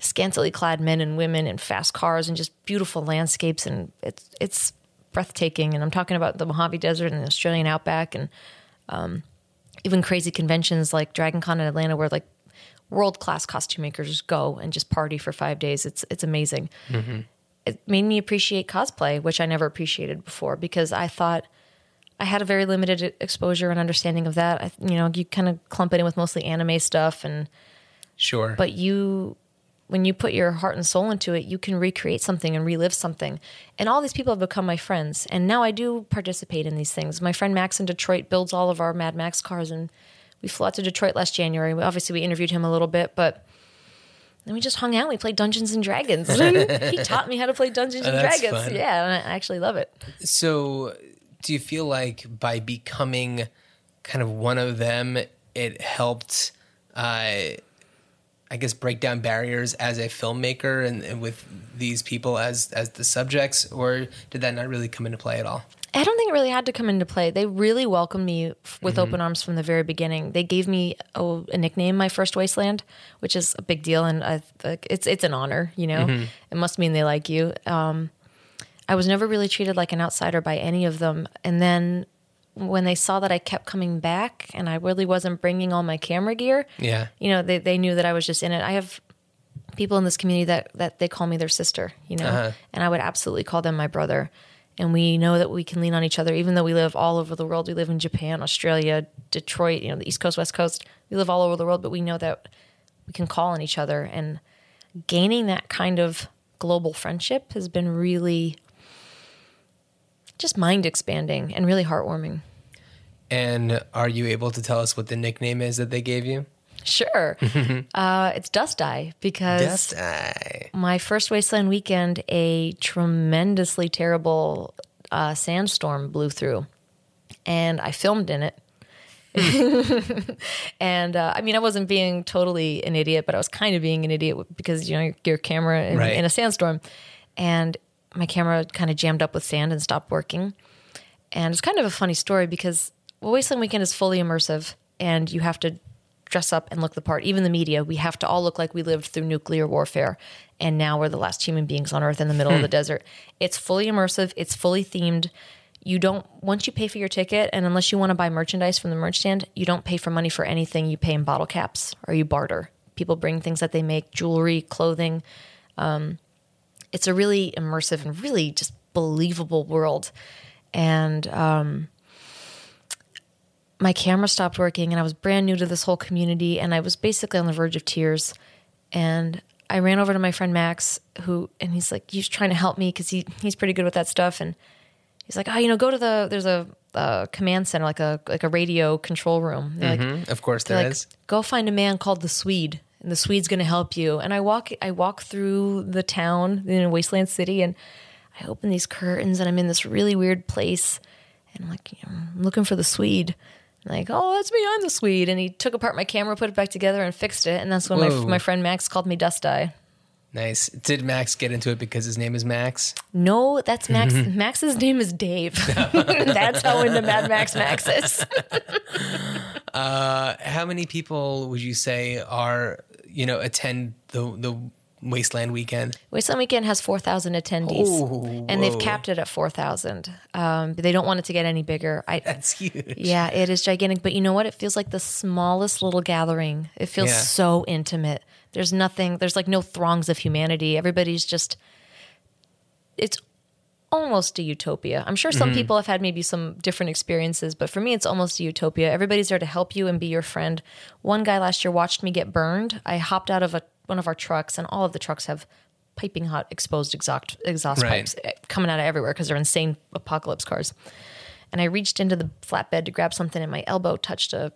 scantily clad men and women and fast cars and just beautiful landscapes. And it's, it's breathtaking. And I'm talking about the Mojave Desert and the Australian outback and um, even crazy conventions like Dragon Con in Atlanta where like world class costume makers go and just party for five days. It's it's amazing. It made me appreciate cosplay, which I never appreciated before because I thought I had a very limited exposure and understanding of that. I, you know, you kind of clump it in with mostly anime stuff, and Sure. but you when you put your heart and soul into it, you can recreate something and relive something. And all these people have become my friends. And now I do participate in these things. My friend Max in Detroit builds all of our Mad Max cars and we flew out to Detroit last January. We- Obviously we interviewed him a little bit, but then we just hung out. We played Dungeons and Dragons. he taught me how to play Dungeons oh, and Oh, that's Dragons. fun. Yeah, and I actually love it. So, do you feel like by becoming kind of one of them, it helped, uh, I guess, break down barriers as a filmmaker and, and with these people as as the subjects, or did that not really come into play at all? I don't think it really had to come into play. They really welcomed me f- with open arms from the very beginning. They gave me a, a nickname, my first wasteland, which is a big deal, and I, it's it's an honor. You know, it must mean they like you. Um, I was never really treated like an outsider by any of them, and then when they saw that I kept coming back and I really wasn't bringing all my camera gear, Yeah. you know, they they knew that I was just in it. I have people in this community that that they call me their sister, you know, uh-huh. and I would absolutely call them my brother. And we know that we can lean on each other, even though we live all over the world. We live in Japan, Australia, Detroit, you know, the East Coast, West Coast. We live all over the world, but we know that we can call on each other. And gaining that kind of global friendship has been really just mind expanding and really heartwarming. And are you able to tell us what the nickname is that they gave you? Sure. uh, it's Dust Eye because Dust Eye. my first Wasteland weekend, a tremendously terrible uh, sandstorm blew through, and I filmed in it. and uh, I mean, I wasn't being totally an idiot, but I was kind of being an idiot because you know your, your camera in, Right. in a sandstorm, and my camera kind of jammed up with sand and stopped working. And it's kind of a funny story because well, Wasteland Weekend is fully immersive, and you have to dress up and look the part. Even the media, we have to all look like we lived through nuclear warfare, and now we're the last human beings on Earth in the middle of the desert. It's fully immersive. It's fully themed. You don't once you pay for your ticket, and unless you want to buy merchandise from the merch stand, you don't pay for money for anything. You pay in bottle caps or you barter. People People bring things that they make, jewelry, clothing. Um, it's a really immersive and really just believable world. And um, my camera stopped working, and I was brand new to this whole community, and I was basically on the verge of tears. And I ran over to my friend Max, who, and he's like, he's trying to help me because he he's pretty good with that stuff, and he's like, oh, you know, go to the there's a, a command center, like a like a radio control room. They're like, Mm-hmm. Of course, there like, is. go find a man called the Swede, and the Swede's going to help you. And I walk, I walk through the town in Wasteland City, and I open these curtains, and I'm in this really weird place, and I'm like, you know, I'm looking for the Swede. Like, oh, that's me, I'm the Swede. And he took apart my camera, put it back together, and fixed it. And that's when my Whoa. my friend Max called me Dust Eye. Nice. Did Max get into it because his name is Max? No, that's Max. Max's name is Dave. that's how into Mad Max Max is. Uh, how many people would you say are you know attend the the Wasteland weekend? Wasteland Weekend has 4,000 attendees, Oh, and they've capped it at 4,000. Um, they don't want it to get any bigger. I, That's huge. yeah, it is gigantic. But you know what? It feels like the smallest little gathering. It feels Yeah. so intimate. There's nothing, there's like no throngs of humanity. Everybody's just, it's almost a utopia. I'm sure some Mm-hmm. people have had maybe some different experiences, but for me, it's almost a utopia. Everybody's there to help you and be your friend. One guy last year watched me get burned. I hopped out of a, one of our trucks, and all of the trucks have piping hot exposed exhaust, exhaust Right. pipes eh, coming out of everywhere because they're insane apocalypse cars. And I reached into the flatbed to grab something, and my elbow touched a,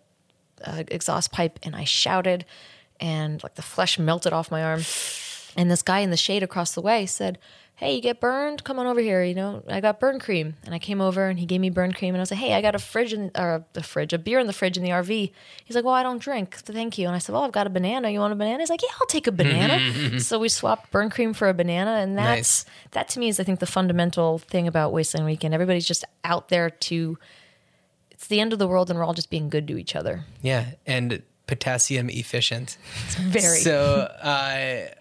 a exhaust pipe, and I shouted, and like the flesh melted off my arm. And this guy in the shade across the way said, Hey, you get burned? Come on over here. You know, I got burn cream. And I came over and he gave me burn cream. And I was like, Hey, I got a fridge in, or a fridge, a beer in the fridge in the RV. He's like, Well, I don't drink. Thank you. And I said, Well, I've got a banana. You want a banana? He's like, Yeah, I'll take a banana. so we swapped burn cream for a banana. And that's, Nice. that to me is, I think, the fundamental thing about Wasteland Weekend. Everybody's just out there to, it's the end of the world and we're all just being good to each other. Yeah, and potassium efficient. It's very. So uh,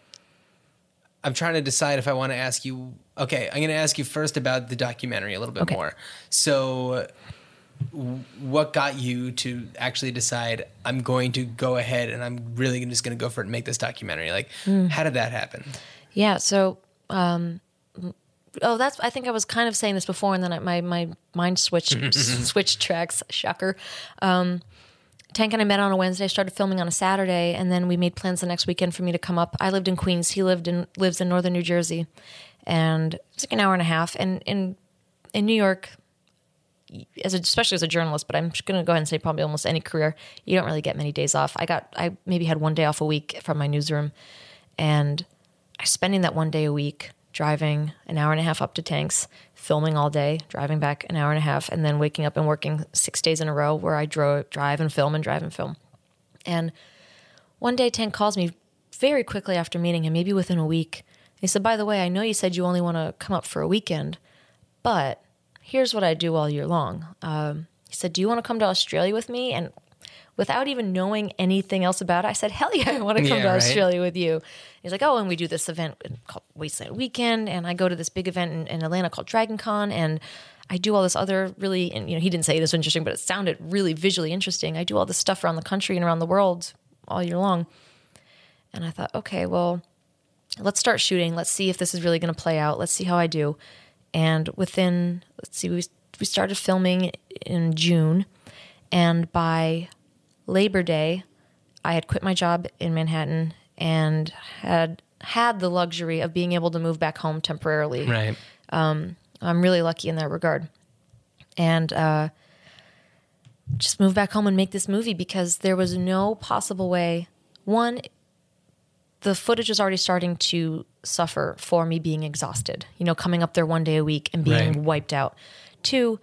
I'm trying to decide if I want to ask you. Okay, I'm going to ask you first about the documentary a little bit Okay. more. So, what got you to actually decide I'm going to go ahead and I'm really just going to go for it and make this documentary? Like, Hmm. how did that happen? Yeah. So, um, oh, that's. I think I was kind of saying this before, and then I, my my mind switched switched tracks. Shocker. Um, Tank and I met on a Wednesday. Started filming on a Saturday, and then we made plans the next weekend for me to come up. I lived in Queens. He lived in lives in northern New Jersey, and it's like an hour and a half. And in in New York, as a, especially as a journalist, but I'm going to go ahead and say probably almost any career, you don't really get many days off. I got I maybe had one day off a week from my newsroom, and I spending that one day a week driving an hour and a half up to Tanks, filming all day, driving back an hour and a half, and then waking up and working six days in a row where I drove, drive and film and drive and film. And one day Tank calls me very quickly after meeting him, maybe within a week. He said, By the way, I know you said you only want to come up for a weekend, but here's what I do all year long. Um, he said, Do you want to come to Australia with me? And without even knowing anything else about it, I said, Hell yeah, I want to come Yeah, to right. Australia with you. He's like, Oh, and we do this event called Wasteland Weekend, and I go to this big event in, in Atlanta called Dragon Con, and I do all this other really, and you know, he didn't say it was interesting, but it sounded really visually interesting. I do all this stuff around the country and around the world all year long. And I thought, okay, well, let's start shooting. Let's see if this is really going to play out. Let's see how I do. And within, let's see, we, we started filming in June. And by Labor Day, I had quit my job in Manhattan and had had the luxury of being able to move back home temporarily. Right. I'm really lucky in that regard. And uh, just move back home and make this movie because there was no possible way. One, the footage was already starting to suffer for me being exhausted, you know, coming up there one day a week and being Right. wiped out. Two,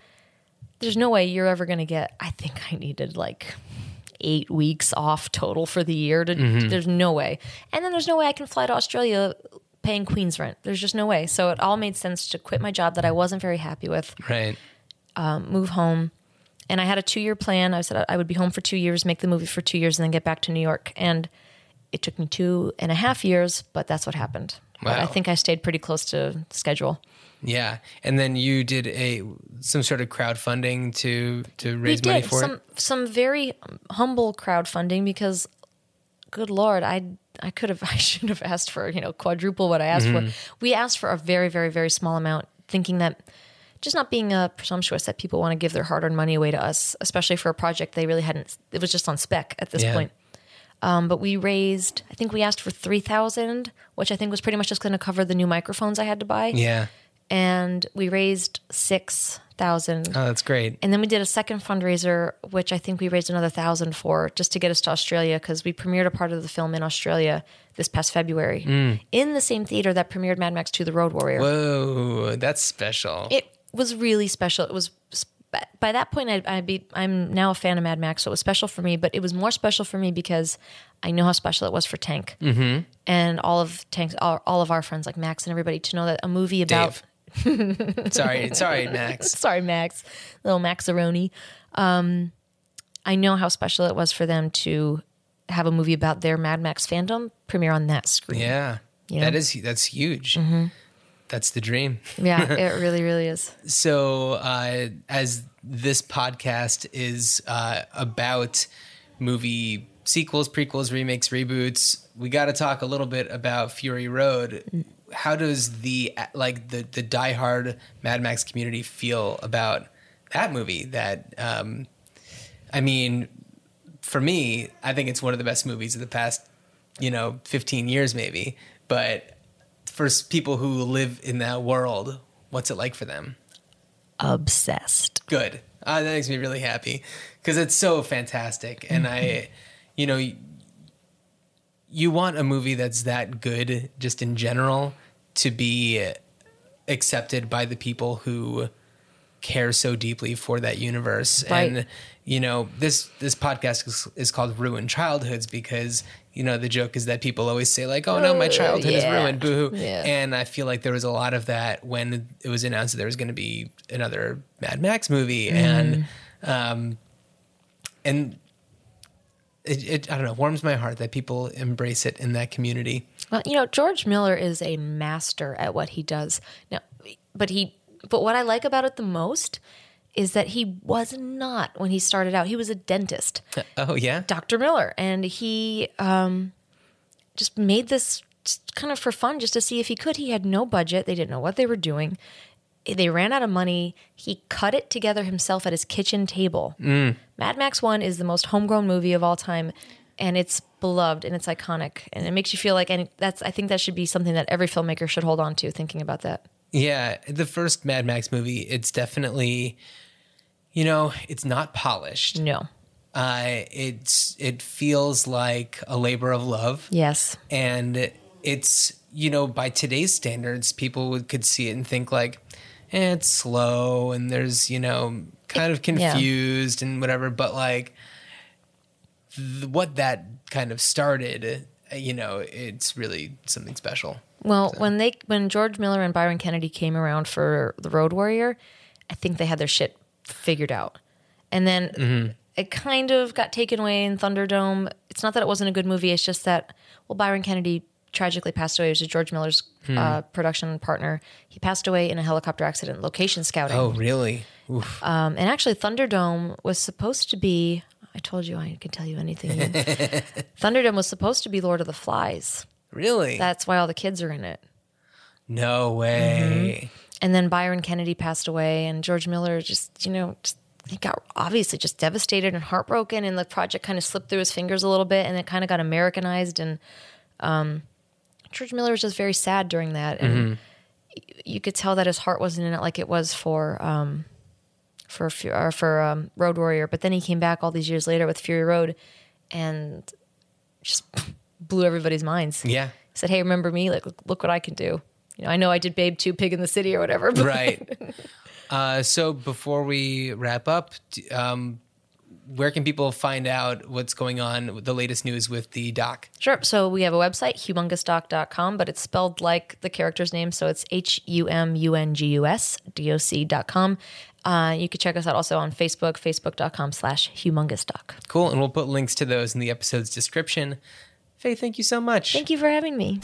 there's no way you're ever going to get, I think I needed like eight weeks off total for the year. To, mm-hmm. There's no way. And then there's no way I can fly to Australia paying Queen's rent. There's just no way. So it all made sense to quit my job that I wasn't very happy with, Right. Um, move home. And I had a two year plan. I said I would be home for two years, make the movie for two years, and then get back to New York. And it took me two and a half years, but that's what happened. But I think I stayed pretty close to schedule. Yeah. And then you did a some sort of crowdfunding to to we raise money did for some it. some very humble crowdfunding because good lord, I I could have I should have asked for you know quadruple what I asked for. We asked for a very very very small amount, thinking that just not being uh, presumptuous that people want to give their hard earned money away to us, especially for a project they really hadn't. It was just on spec at this Yeah. point. Um, but we raised, I think we asked for three thousand, which I think was pretty much just going to cover the new microphones I had to buy. Yeah. And we raised six thousand. Oh, that's great. And then we did a second fundraiser, which I think we raised another thousand for, just to get us to Australia, because we premiered a part of the film in Australia this past February in the same theater that premiered Mad Max 2: The Road Warrior. Whoa, that's special. It was really special. It was by that point I, I be I'm now a fan of Mad Max, so it was special for me. But it was more special for me because I know how special it was for Tank mm-hmm. and all of Tank's all, all of our friends like Max and everybody to know that a movie about Dave. Sorry, sorry, Max. sorry Max, little Maxaroni. Um, I know how special it was for them to have a movie about their Mad Max fandom premiere on that screen. Yeah, You know? is that's huge. That's the dream. yeah, it really, really is. So, uh, as this podcast is uh, about movie sequels, prequels, remakes, reboots, we got to talk a little bit about Fury Road. How does the like the the diehard Mad Max community feel about that movie? That um, I mean, for me, I think it's one of the best movies of the past, you know, 15 years maybe. But for people who live in that world, what's it like for them? Obsessed. Good. Uh, that makes me really happy because it's so fantastic. And I, you know, you want a movie that's that good just in general to be accepted by the people who care so deeply for that universe. Right. And, you know, this, this podcast is, is called Ruined Childhoods because, you know, the joke is that people always say like, oh no, my childhood is ruined. Boo hoo. Yeah. And I feel like there was a lot of that when it was announced that there was going to be another Mad Max movie, and um, and it, it I don't know warms my heart that people embrace it in that community. Well, you know, George Miller is a master at what he does. Now, but he, but what I like about it the most is that he was not when he started out. He was a dentist, Oh yeah, Dr. Miller, and he um, just made this kind of for fun, just to see if he could. He had no budget. They didn't know what they were doing. They ran out of money. He cut it together himself at his kitchen table. Mad Max 1 is the most homegrown movie of all time and it's beloved and it's iconic and it makes you feel like and that's I think that should be something that every filmmaker should hold on to thinking about that. yeah. The first Mad Max movie, it's definitely, you know, it's not polished. No. Uh, it's it feels like a labor of love. Yes. and it's you know by today's standards people would could see it and think like it's slow and there's you know kind of yeah. confused and whatever but like th- what that kind of started uh, you know it's really something special Well, when they when George Miller and Byron Kennedy came around for The Road Warrior, I think they had their shit figured out. And then it kind of got taken away in Thunderdome. It's not that it wasn't a good movie, it's just that well Byron Kennedy tragically passed away. It was George Miller's uh, production partner. He passed away in a helicopter accident location scouting. oh really. Um, and actually, Thunderdome was supposed to be. I told you I could tell you anything. Thunderdome was supposed to be Lord of the Flies. really That's why all the kids are in it. no way And then Byron Kennedy passed away, and George Miller just, you know, just, he got obviously just devastated and heartbroken, and the project kind of slipped through his fingers a little bit, and it kind of got Americanized. And um, George Miller was just very sad during that, and y- you could tell that his heart wasn't in it like it was for um, for or for um, Road Warrior. But then he came back all these years later with Fury Road, and just blew everybody's minds. yeah He said, "Hey, remember me? Like, look, look what I can do." You know, I know I did Babe Two, Pig in the City, or whatever. But right uh, so before we wrap up um, where can people find out what's going on the latest news with the doc Sure. So we have a website, humungousdoc.com, but it's spelled like the character's name. So it's H U M U N G U S D O C.com. Uh, you can check us out also on Facebook, facebook.com slash humungousdoc. Cool. And we'll put links to those in the episode's description. Faye, thank you so much. Thank you for having me.